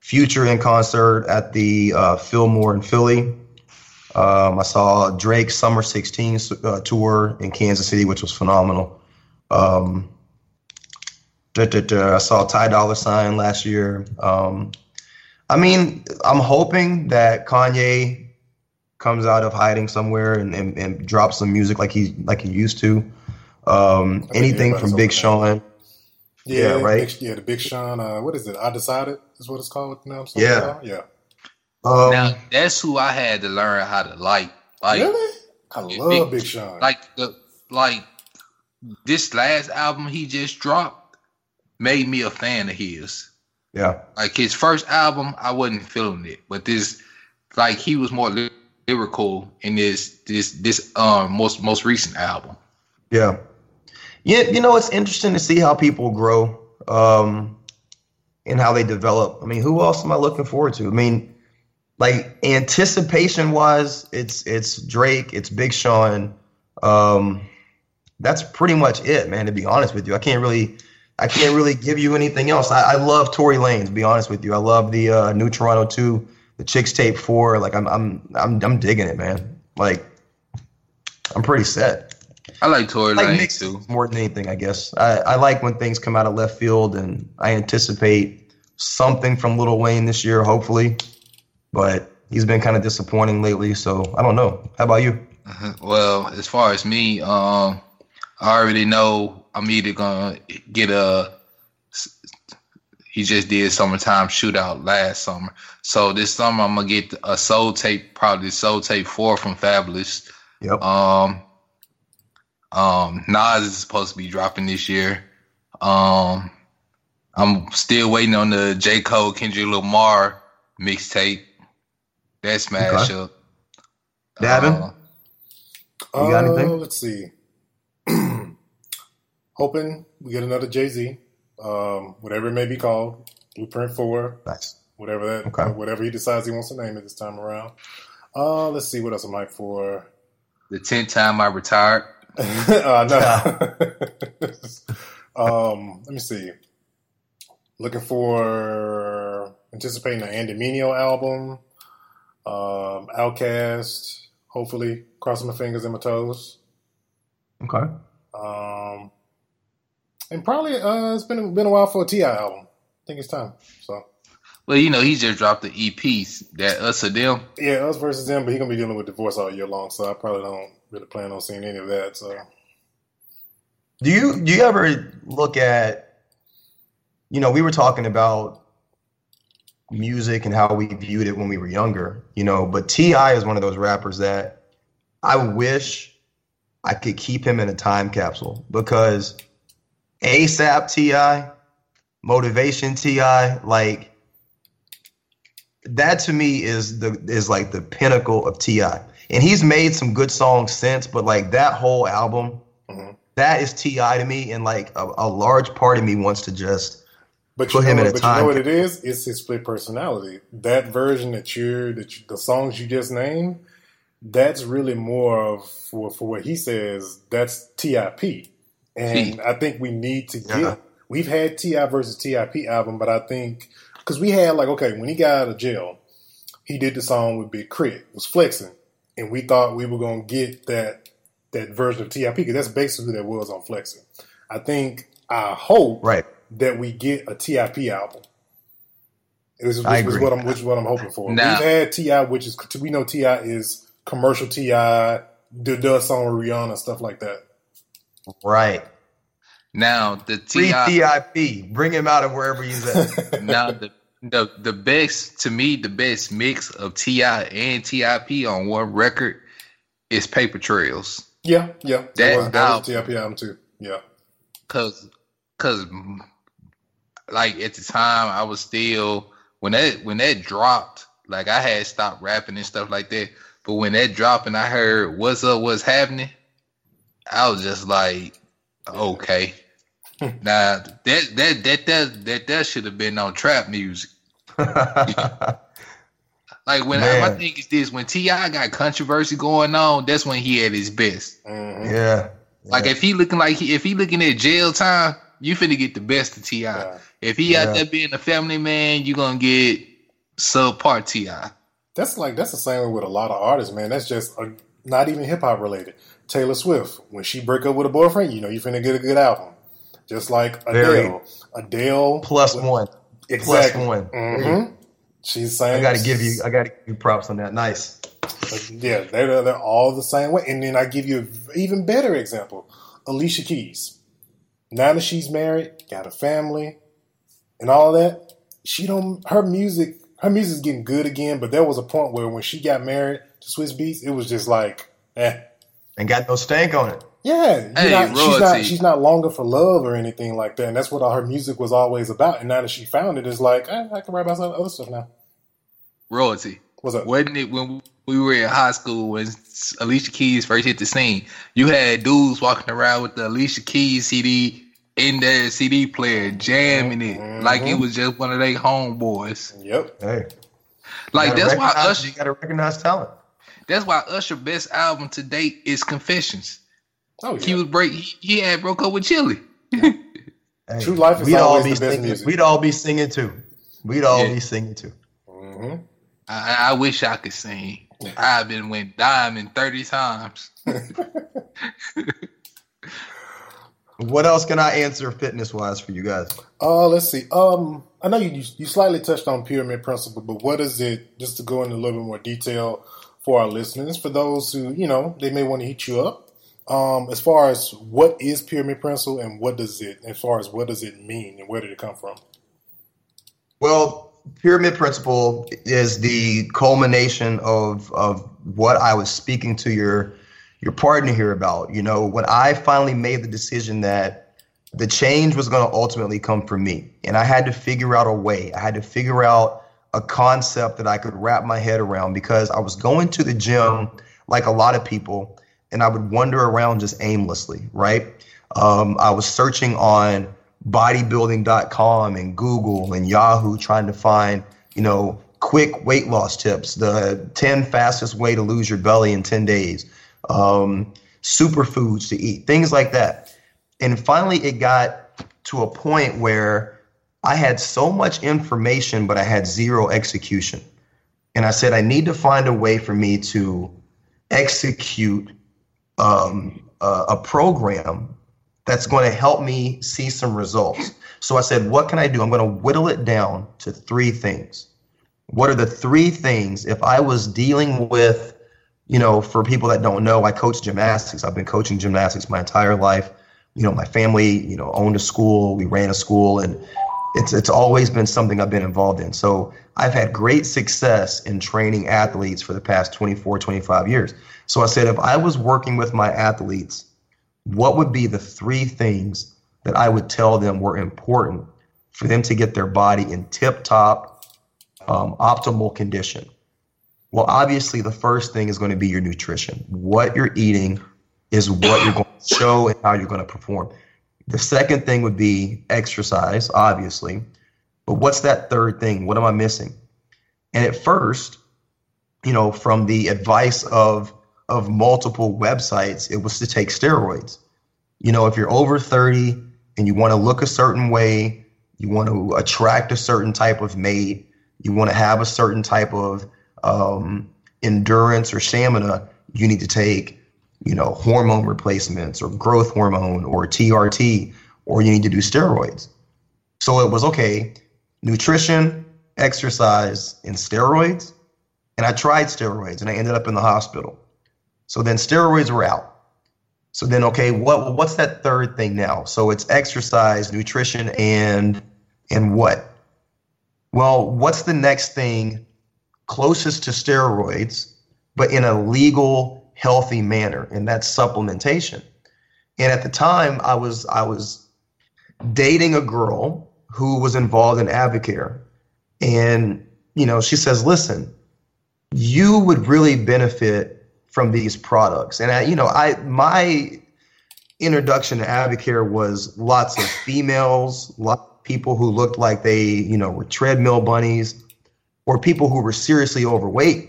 Future in concert at the uh, Fillmore in Philly. Um, I saw Drake's Summer 16 uh, tour in Kansas City, which was phenomenal. Um. I saw Ty Dolla Sign last year. Um, I mean, I'm hoping that Kanye comes out of hiding somewhere and, and, and drops some music like he like he used to. Um, anything from Big Sean. Yeah, Yeah, right. Big, yeah, the Big Sean. Uh, what is it? I decided is what it's called now. Yeah. yeah. Um, now that's who I had to learn how to like. Like really? I Big- love Big Sean. like the like this last album he just dropped made me a fan of his. yeah, Like his first album, I wasn't feeling it, but this, like he was more ly- lyrical in this this this um most most recent album. yeah, yeah. You know, it's interesting to see how people grow um, and how they develop. I mean, who else am I looking forward to? I mean, like anticipation wise, it's it's Drake, it's Big Sean. Um, that's pretty much it, man. To be honest with you, I can't really, I can't really give you anything else. I, I love Tory Lanez. To be honest with you, I love the uh, New Toronto Two, the Chixtape Four. Like I'm, I'm, I'm, I'm digging it, man. Like I'm pretty set. I like Tory I like Lanez too. more than anything, I guess. I, I like when things come out of left field, and I anticipate something from Little Wayne this year, hopefully. But he's been kind of disappointing lately, so I don't know. How about you? Uh-huh. Well, as far as me, um, I already know I'm either gonna get a. He just did summertime shootout last summer, so this summer I'm gonna get a soul tape, probably soul tape four from Fabolous. Yep. Um, um, Nas is supposed to be dropping this year. Um, I'm still waiting on the J. Cole Kendrick Lamar mixtape. That smash Okay. up. Davin? Uh, You got Uh, anything? Let's see. Hoping we get another Jay Z, um, whatever it may be called, Blueprint Four, Nice. whatever that, Okay. whatever he decides he wants to name it this time around. Uh, let's see what else I'm like for. the tenth time I retired. uh, no. um, let me see. Looking for anticipating an Andy Mineo album, um, OutKast. Hopefully, crossing my fingers and my toes. Okay. Um, and probably uh, it's been been a while for a Ti album. I think it's time. So Well, you know, he just dropped the EP that us or them. yeah, us versus them, but he's gonna be dealing with divorce all year long. So I probably don't really plan on seeing any of that. So Do you do you ever look at, you know, we were talking about music and how we viewed it when we were younger, you know, but T.I. is one of those rappers that I wish I could keep him in a time capsule because ASAP T.I., Motivation T.I., like that to me is the is like the pinnacle of T.I. And he's made some good songs since, but like that whole album, Mhm. that is T.I. to me. And like a, a large part of me wants to just But you know, a but you know what it is? It's his split personality. That version that you're, that you, the songs you just named, that's really more of for for what he says. That's Tip, and I think we need to get. Yeah. We've had Ti versus Tip album, but I think because we had like okay, when he got out of jail, he did the song with Big K.R.I.T., was flexing, and we thought we were gonna get that that version of Tip because that's basically who that was on flexing. I think I hope right. That we get a TIP album. This is, I which is what I'm, which is what I'm hoping for. Now- We've had Ti, which is we know Ti is commercial Ti, do does song with Rihanna, stuff like that. Right. Now the Ti, TIP. Bring him out of wherever he's at. now the the the best to me, the best mix of Ti and Tip on one record is Paper Trails. yeah, yeah, that, That was, that was album. a TIP album too. Yeah, Cause, cause, like at the time, I was still when that when that dropped. Like I had stopped rapping and stuff like that. But when that dropped and I heard "What's up, What's happening," I was just like, okay. now that that that that that that should have been on trap music. Like when I, my Man. thing is this: when Ti got controversy going on, that's when he at his best. Mhm. yeah. Like if he looking like he, if he looking at jail time, you finna get the best of Ti. Yeah. If he Yeah. out there being a family man, you're gonna get subpar Ti. That's like that's the same way with a lot of artists, man. That's just uh not even hip hop related. Taylor Swift, when she break up with a boyfriend, you know you're finna get a good album. Just like Very. Adele, Adele Plus one. exactly. one. hmm She's saying I got to give you. I got to give you props on that. Nice. Yeah, they're, they're all the same way. And then I give you an even better example Alicia Keys. Now that she's married, got a family, and all that, she don't, her music, her music's getting good again, but there was a point where when she got married to Swizz Beatz, it was just like, eh. And got no stank on it. Yeah, Hey, not, she's not royalty. she's not longing for love or anything like that, and that's what all her music was always about. And now that she found it, it's like eh, I can write about some other stuff now. Royalty. What's up? Wasn't it when we were in high school when Alicia Keys first hit the scene? You had dudes walking around with the Alicia Keys CD in their CD player, jamming it like it was just one of their homeboys. Yep. Hey. Like that's why recognize- Usher. You got to recognize talent. That's why Usher best album to date is Confessions. Oh He was break. He, he had broke up with Chilli. Hey, True life is we'd all always be the best singing. music. We'd all be singing too. We'd all Yeah. be singing too. hmm I, I wish I could sing. I've been went diamond thirty times. What else can I answer fitness wise for you guys? Uh, let's see. Um, I know you you slightly touched on pyramid principle, but what is it? Just to go into a little bit more detail for our listeners, for those who you know they may want to hit you up. Um, as far as what is pyramid principle and what does it, as far as what does it mean and where did it come from? Well, pyramid principle is the culmination of of what I was speaking to your your partner here about. You know, when I finally made the decision that the change was going to ultimately come from me, and I had to figure out a way. I had to figure out a concept that I could wrap my head around because I was going to the gym like a lot of people, and I would wander around just aimlessly, right? Um, I was searching on bodybuilding.com and Google and Yahoo trying to find, you know, quick weight loss tips, the 10 fastest way to lose your belly in 10 days, um, superfoods to eat, things like that. And finally, it got to a point where I had so much information, but I had zero execution. And I said, I need to find a way for me to execute um, a, a program that's going to help me see some results. So I said, what can I do? I'm going to whittle it down to three things. What are the three things if I was dealing with, you know, for people that don't know, I coach gymnastics. I've been coaching gymnastics my entire life. you know, my family, you know, owned a school. We ran a school, and it's it's always been something I've been involved in. So I've had great success in training athletes for the past 24, 25 years. So I said, if I was working with my athletes, what would be the three things that I would tell them were important for them to get their body in tip top, um, optimal condition? Well, obviously, the first thing is going to be your nutrition. What you're eating is what you're going to show and how you're going to perform. The second thing would be exercise, obviously. But what's that third thing? What am I missing? And at first, you know, from the advice of of multiple websites, it was to take steroids. You know, if you're over 30 and you want to look a certain way, you want to attract a certain type of mate, you want to have a certain type of um, endurance or stamina, you need to take, you know, hormone replacements or growth hormone or TRT, or you need to do steroids. So it was okay, nutrition, exercise, and steroids. And I tried steroids and I ended up in the hospital. So then steroids were out. So then, okay, what what's that third thing now? So it's exercise, nutrition, and and what? Well, what's the next thing closest to steroids, but in a legal, healthy manner, and that's supplementation. And at the time, I was I was dating a girl who was involved in Advocare, and you know, she says, "Listen, you would really benefit from these products." And I, you know, I my introduction to Advocare was lots of females, lot of people who looked like they, you know, were treadmill bunnies, or people who were seriously overweight.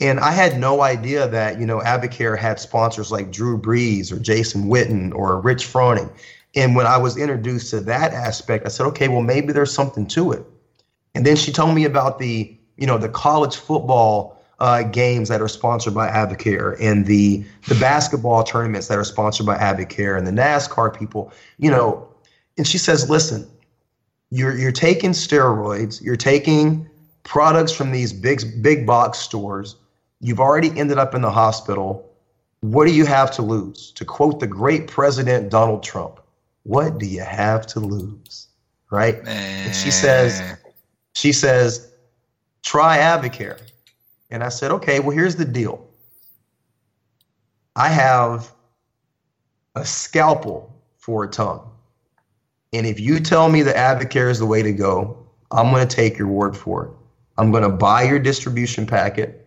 And I had no idea that, you know, Advocare had sponsors like Drew Brees or Jason Witten or Rich Froning. And when I was introduced to that aspect, I said, okay, well, maybe there's something to it. And then she told me about the, you know, the college football uh, games that are sponsored by Advocare and the the basketball tournaments that are sponsored by Advocare and the NASCAR people, you know. And she says, listen, you're you're taking steroids, you're taking products from these big big box stores. You've already ended up in the hospital. What do you have to lose? To quote the great President Donald Trump, what do you have to lose? Right? And she says, she says, try Advocare. And I said, okay, well, here's the deal. I have a scalpel for a tongue. And if you tell me that Advocare is the way to go, I'm going to take your word for it. I'm going to buy your distribution packet.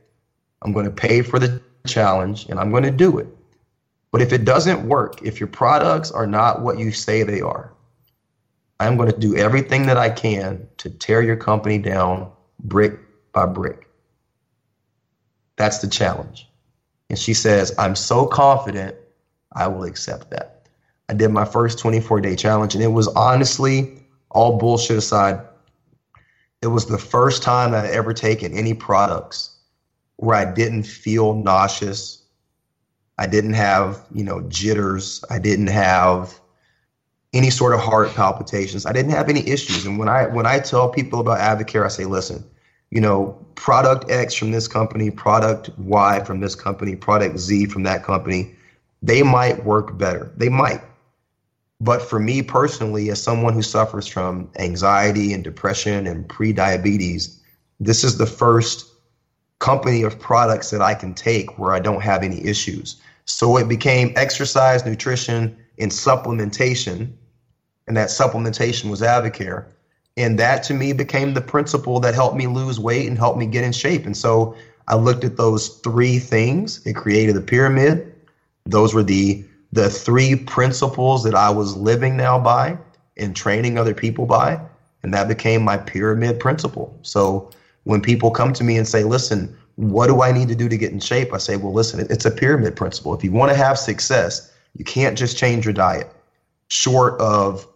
I'm going to pay for the challenge and I'm going to do it. But if it doesn't work, if your products are not what you say they are, I'm going to do everything that I can to tear your company down brick by brick. That's the challenge. And she says, I'm so confident I will accept that. I did my first 24 day challenge, and it was honestly, all bullshit aside, it was the first time I'd ever taken any products where I didn't feel nauseous. I didn't have, you know, jitters. I didn't have any sort of heart palpitations. I didn't have any issues. And when I when I tell people about Advocare, I say, listen, you know, product X from this company, product Y from this company, product Z from that company, they might work better. They might. But for me personally, as someone who suffers from anxiety and depression and pre-diabetes, this is the first company of products that I can take where I don't have any issues. So it became exercise, nutrition, and supplementation. And that supplementation was Advocare. And that to me became the principle that helped me lose weight and helped me get in shape. And so I looked at those three things. It created a pyramid. Those were the the three principles that I was living now by and training other people by. And that became my pyramid principle. So when people come to me and say, listen, what do I need to do to get in shape? I say, well, listen, it's a pyramid principle. If you want to have success, you can't just change your diet short of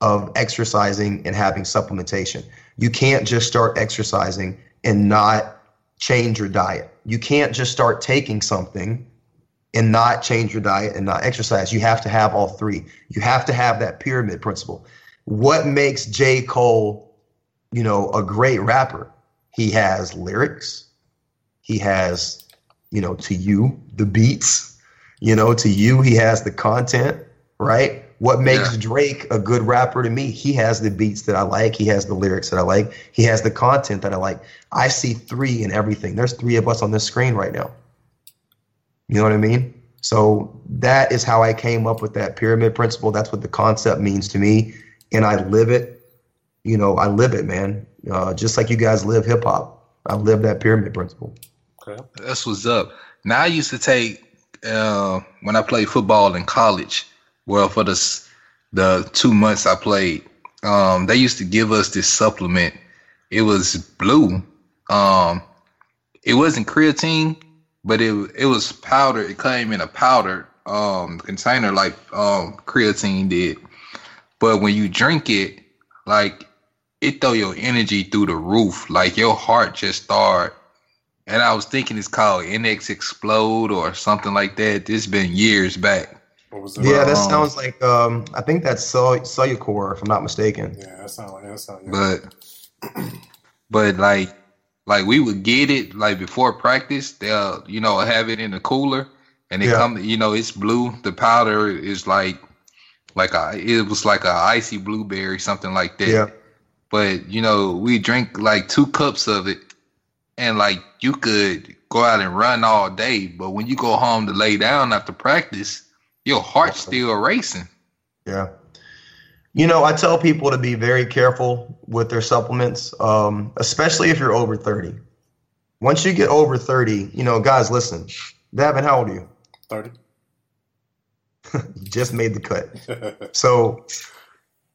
of exercising and having supplementation. You can't just start exercising and not change your diet. You can't just start taking something and not change your diet and not exercise. You have to have all three. You have to have that pyramid principle. What makes J. Cole, you know, a great rapper? He has lyrics. He has, you know, to you, the beats. You know, to you, he has the content, right? What makes Yeah. Drake a good rapper to me? He has the beats that I like. He has the lyrics that I like. He has the content that I like. I see three in everything. There's three of us on this screen right now. You know what I mean? So that is how I came up with that pyramid principle. That's what the concept means to me, and I live it. You know, I live it, man. Uh, just like you guys live hip hop, I live that pyramid principle. Okay. That's what's up. Now I used to take uh, when I played football in college. Well, for the the two months I played, um, they used to give us this supplement. It was blue. Um, it wasn't creatine, but it it was powder. It came in a powder um, container like um, creatine did. But when you drink it, like it throw your energy through the roof. Like your heart just start and I was thinking it's called NX Explode or something like that. This been years back. What was it? Yeah, that um, sounds like um, I think that's Cell- Cellucor, if I'm not mistaken. Yeah, that sounds like that sound. Yeah. But but like like we would get it like before practice. They'll you know have it in the cooler and it Yeah. come you know it's blue. The powder is like like a it was like a icy blueberry something like that. Yeah. But you know we drink like two cups of it and like you could go out and run all day, but when you go home to lay down after practice, your heart's still racing. Yeah. You know, I tell people to be very careful with their supplements, um, especially if you're over 30. Once you get over 30, you know, guys, listen. Davin, how old are you? Thirty. You just made the cut. So,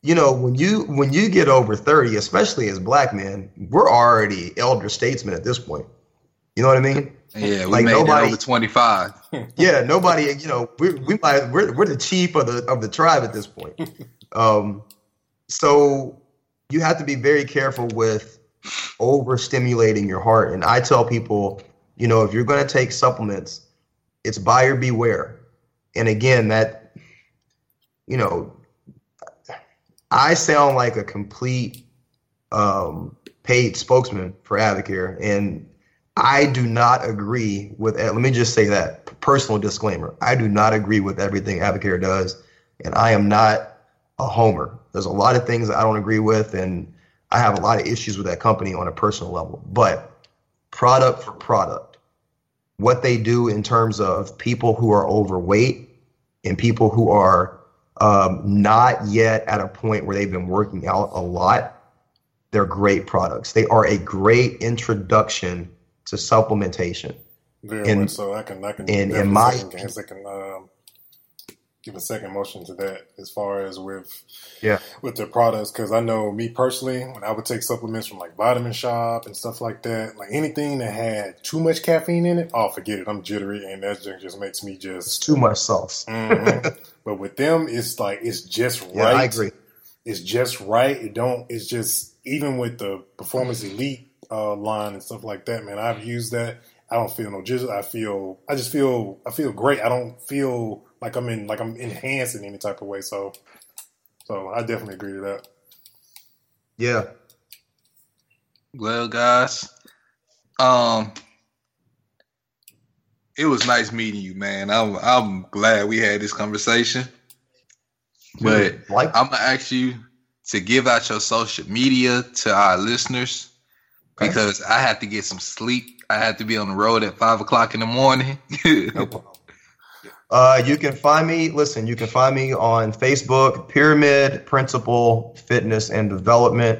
you know, when you when you get over 30, especially as black men, we're already elder statesmen at this point. You know what I mean? Yeah, we Like made nobody- it over twenty five. yeah, nobody, you know, we we might we're we're the chief of the of the tribe at this point. Um, so you have to be very careful with overstimulating your heart. And I tell people, you know, if you're going to take supplements, it's buyer beware. And again, that you know, I sound like a complete um, paid spokesman for Advocare, and I do not agree with. Let me just say that personal disclaimer: I do not agree with everything Advocare does, and I am not a homer. There's a lot of things I don't agree with, and I have a lot of issues with that company on a personal level. But product for product, what they do in terms of people who are overweight and people who are um, not yet at a point where they've been working out a lot, they're great products. They are a great introduction to supplementation. And- so. I can. I can. and- and my- second, can second um, give a second motion to that as far as with Yeah. with their products because I know me personally when I would take supplements from like Vitamin Shop and stuff like that, like anything that had too much caffeine in it, oh forget it, I'm jittery and that just, just makes me It's just. too much sauce. Mhm. but with them, it's like it's just Yeah, right. I agree. It's just right. It don't. It's just even with the Performance Elite uh, line and stuff like that, man. I've used that. I don't feel no jizzle. I feel. I just feel. I feel great. I don't feel like I'm in like I'm enhanced in any type of way. So, so I definitely agree to that. Yeah. Well, guys, um, it was nice meeting you, man. I'm I'm glad we had this conversation. But like I'm gonna ask you to give out your social media to our listeners Okay. because I have to get some sleep. I have to be on the road at five o'clock in the morning. Uh, you can find me. Listen, you can find me on Facebook, Pyramid Principle Fitness and Development.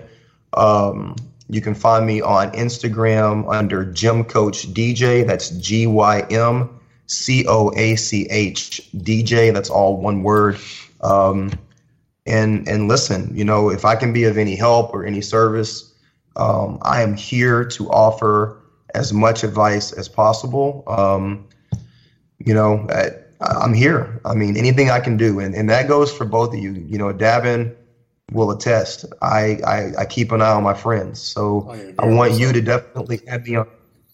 Um, you can find me on Instagram under Gym Coach DJ. That's G Y M C O A C H DJ. That's all one word. Um, and and listen, you know, if I can be of any help or any service, um, I am here to offer as much advice as possible. Um, you know, I, I'm here. I mean, anything I can do, and, and that goes for both of you. You know, Davin will attest. I, I I keep an eye on my friends, so Oh, yeah, I want much you to definitely add me on.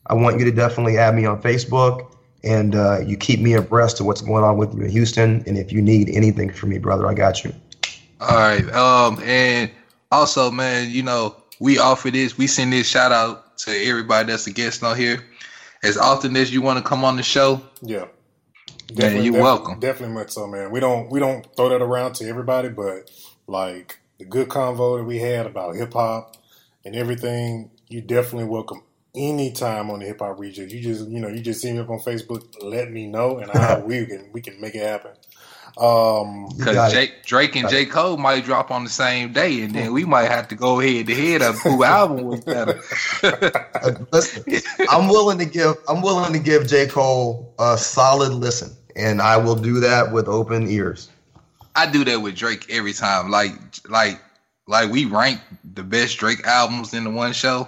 I want you to definitely add me on Facebook, and uh, you keep me abreast of what's going on with you in Houston. And if you need anything from me, brother, I got you. All right. Um, and also, man, you know, we offer this. We send this shout out to everybody that's a guest on here. As often as you want to come on the show, Yeah. Definitely, you're definitely- welcome. Definitely much so, man. We don't we don't throw that around to everybody, but like the good convo that we had about hip hop and everything, you definitely welcome anytime on the hip hop region. You just you know you just see me up on Facebook, let me know, and I we can we can make it happen. Um, Because. Jake, Drake and J. Cole might drop on the same day, and then we might have to go head to head of who album was better. Uh, listen, I'm willing to give I'm willing to give J. Cole a solid listen, and I will do that with open ears. I do that with Drake every time. Like, like, like we rank the best Drake albums in the one show,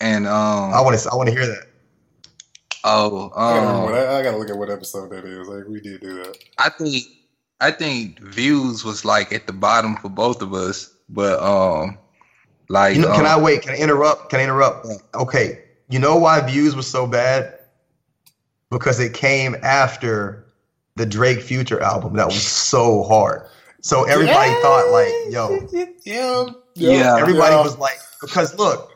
and um, I want to I want to hear that. Oh, I, gotta um, I, I gotta look at what episode that is. Like we did do that. I think, I think views was like at the bottom for both of us, but um, like, You know, can um, I wait? Can I interrupt? Can I interrupt? Okay. You know why views was so bad? Because it came after the Drake Future album that was so hard. So everybody thought like, yo, yeah, Yeah. everybody yeah. was like, because look,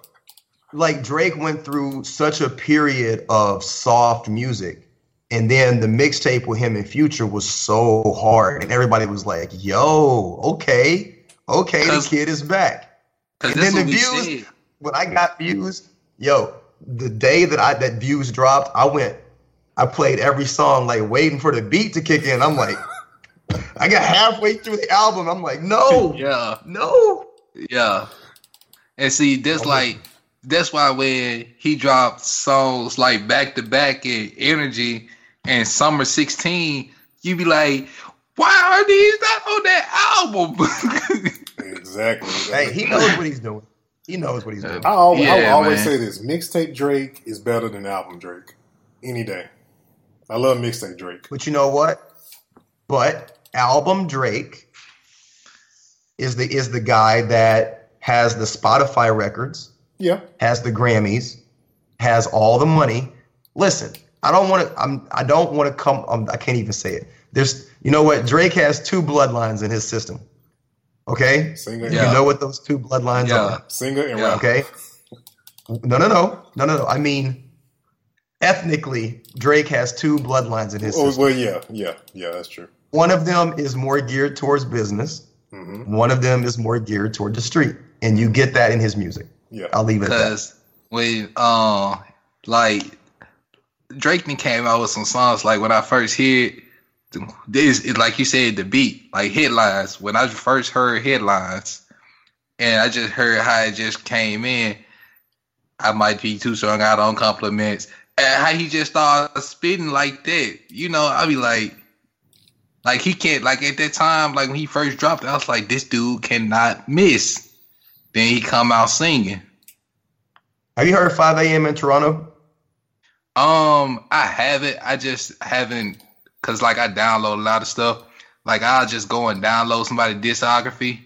like Drake went through such a period of soft music, and then the mixtape with him and Future was so hard, and everybody was like, "Yo, okay, okay, the kid is back." And then the views- said. When I got views, yo, the day that I that views dropped, I went, I played every song like waiting for the beat to kick in. I'm like, I got halfway through the album, I'm like, no, Yeah, no. yeah. And see, this like that's why when he dropped songs like back to back and energy and summer sixteen, you be like, why are these not on that album? exactly. Hey, he knows what he's doing. He knows what he's doing. I always, I will always say this: mixtape Drake is better than album Drake any day. I love mixtape Drake. But you know what? But album Drake is the is the guy that has the Spotify records, Yeah, has the Grammys, has all the money. Listen, I don't want to. I'm. I don't want to come. Um, I can't even say it. There's. You know what? Drake has two bloodlines in his system. Okay. singer, Yeah. You know what those two bloodlines Yeah. are. singer and Yeah. Okay. No, no, no, no, no, no. I mean, ethnically, Drake has two bloodlines in his Oh, system. well, yeah, yeah, yeah. That's true. One of them is more geared towards business. hmm One of them is more geared toward the street, and you get that in his music. Yeah, I'll leave it at that. Because when uh like Drake then came out with some songs like when I first heard this is like you said the beat like headlines. When I first heard headlines and I just heard how it just came in I might be too strung out on compliments. And how he just started spitting like that you know I be like like he can't like at that time like when he first dropped it I was like this dude cannot miss then he come out singing Have you heard 5 a.m. in Toronto? Um, I haven't. I just haven't, cause like I download a lot of stuff. Like I'll just go and download somebody's discography,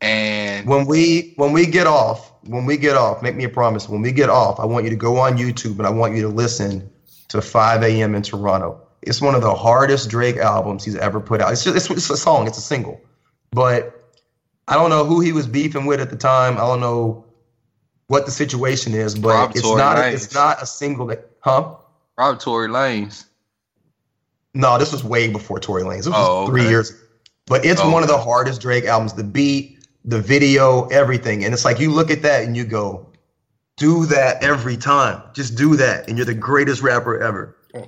and When we when we get off, when we get off, make me a promise. When we get off, I want you to go on YouTube and I want you to listen to 5 a.m. in Toronto. It's one of the hardest Drake albums he's ever put out. It's just it's, it's a song, it's a single, but I don't know who he was beefing with at the time. I don't know what the situation is, but Rob it's Tory not a, it's not a single that huh? Rob Tory Lanez. No, this was way before Tory Lanez. This was Oh, three okay. years. But it's Oh, one of the hardest Drake albums. The beat, the video, everything, and it's like you look at that and you go, "Do that every time. Just do that, and you're the greatest rapper ever."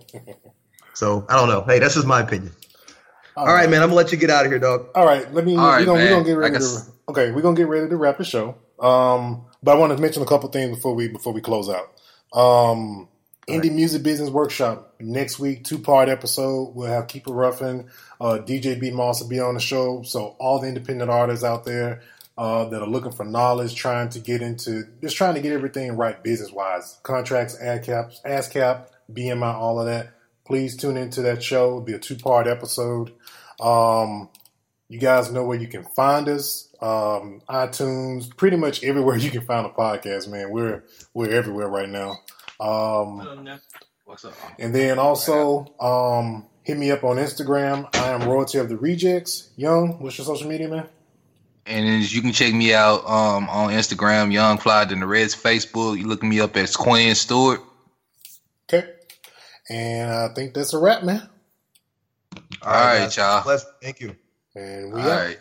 so I don't know. Hey, that's just my opinion. All right, man. I'm gonna let you get out of here, dog. All right, let me. All we're gonna, we man. gonna get ready Like to. Okay, we're gonna get ready to wrap the show. Um, but I want to mention a couple things before we before we close out. Um, Indie Music Business Workshop next week, two part episode. We'll have Keeper Ruffin, uh, DJ B Moss will be on the show. So all the independent artists out there uh, that are looking for knowledge, trying to get into, just trying to get everything right business wise, contracts, ad caps, ASCAP, BMI, all of that. Please tune into that show. It'll be a two part episode. Um, you guys know where you can find us. Um, iTunes, pretty much everywhere you can find a podcast, man. We're we're everywhere right now. Um, What's up? and then also um, hit me up on Instagram. I am Royalty of the Rejects. Young, what's your social media, man? And then you can check me out um on Instagram, Young Fly in the Reds, Facebook. You look me up as Quinn Stewart. And I think that's a wrap, man. All, All right, y'all. Bless. Thank you. And we All out. Right.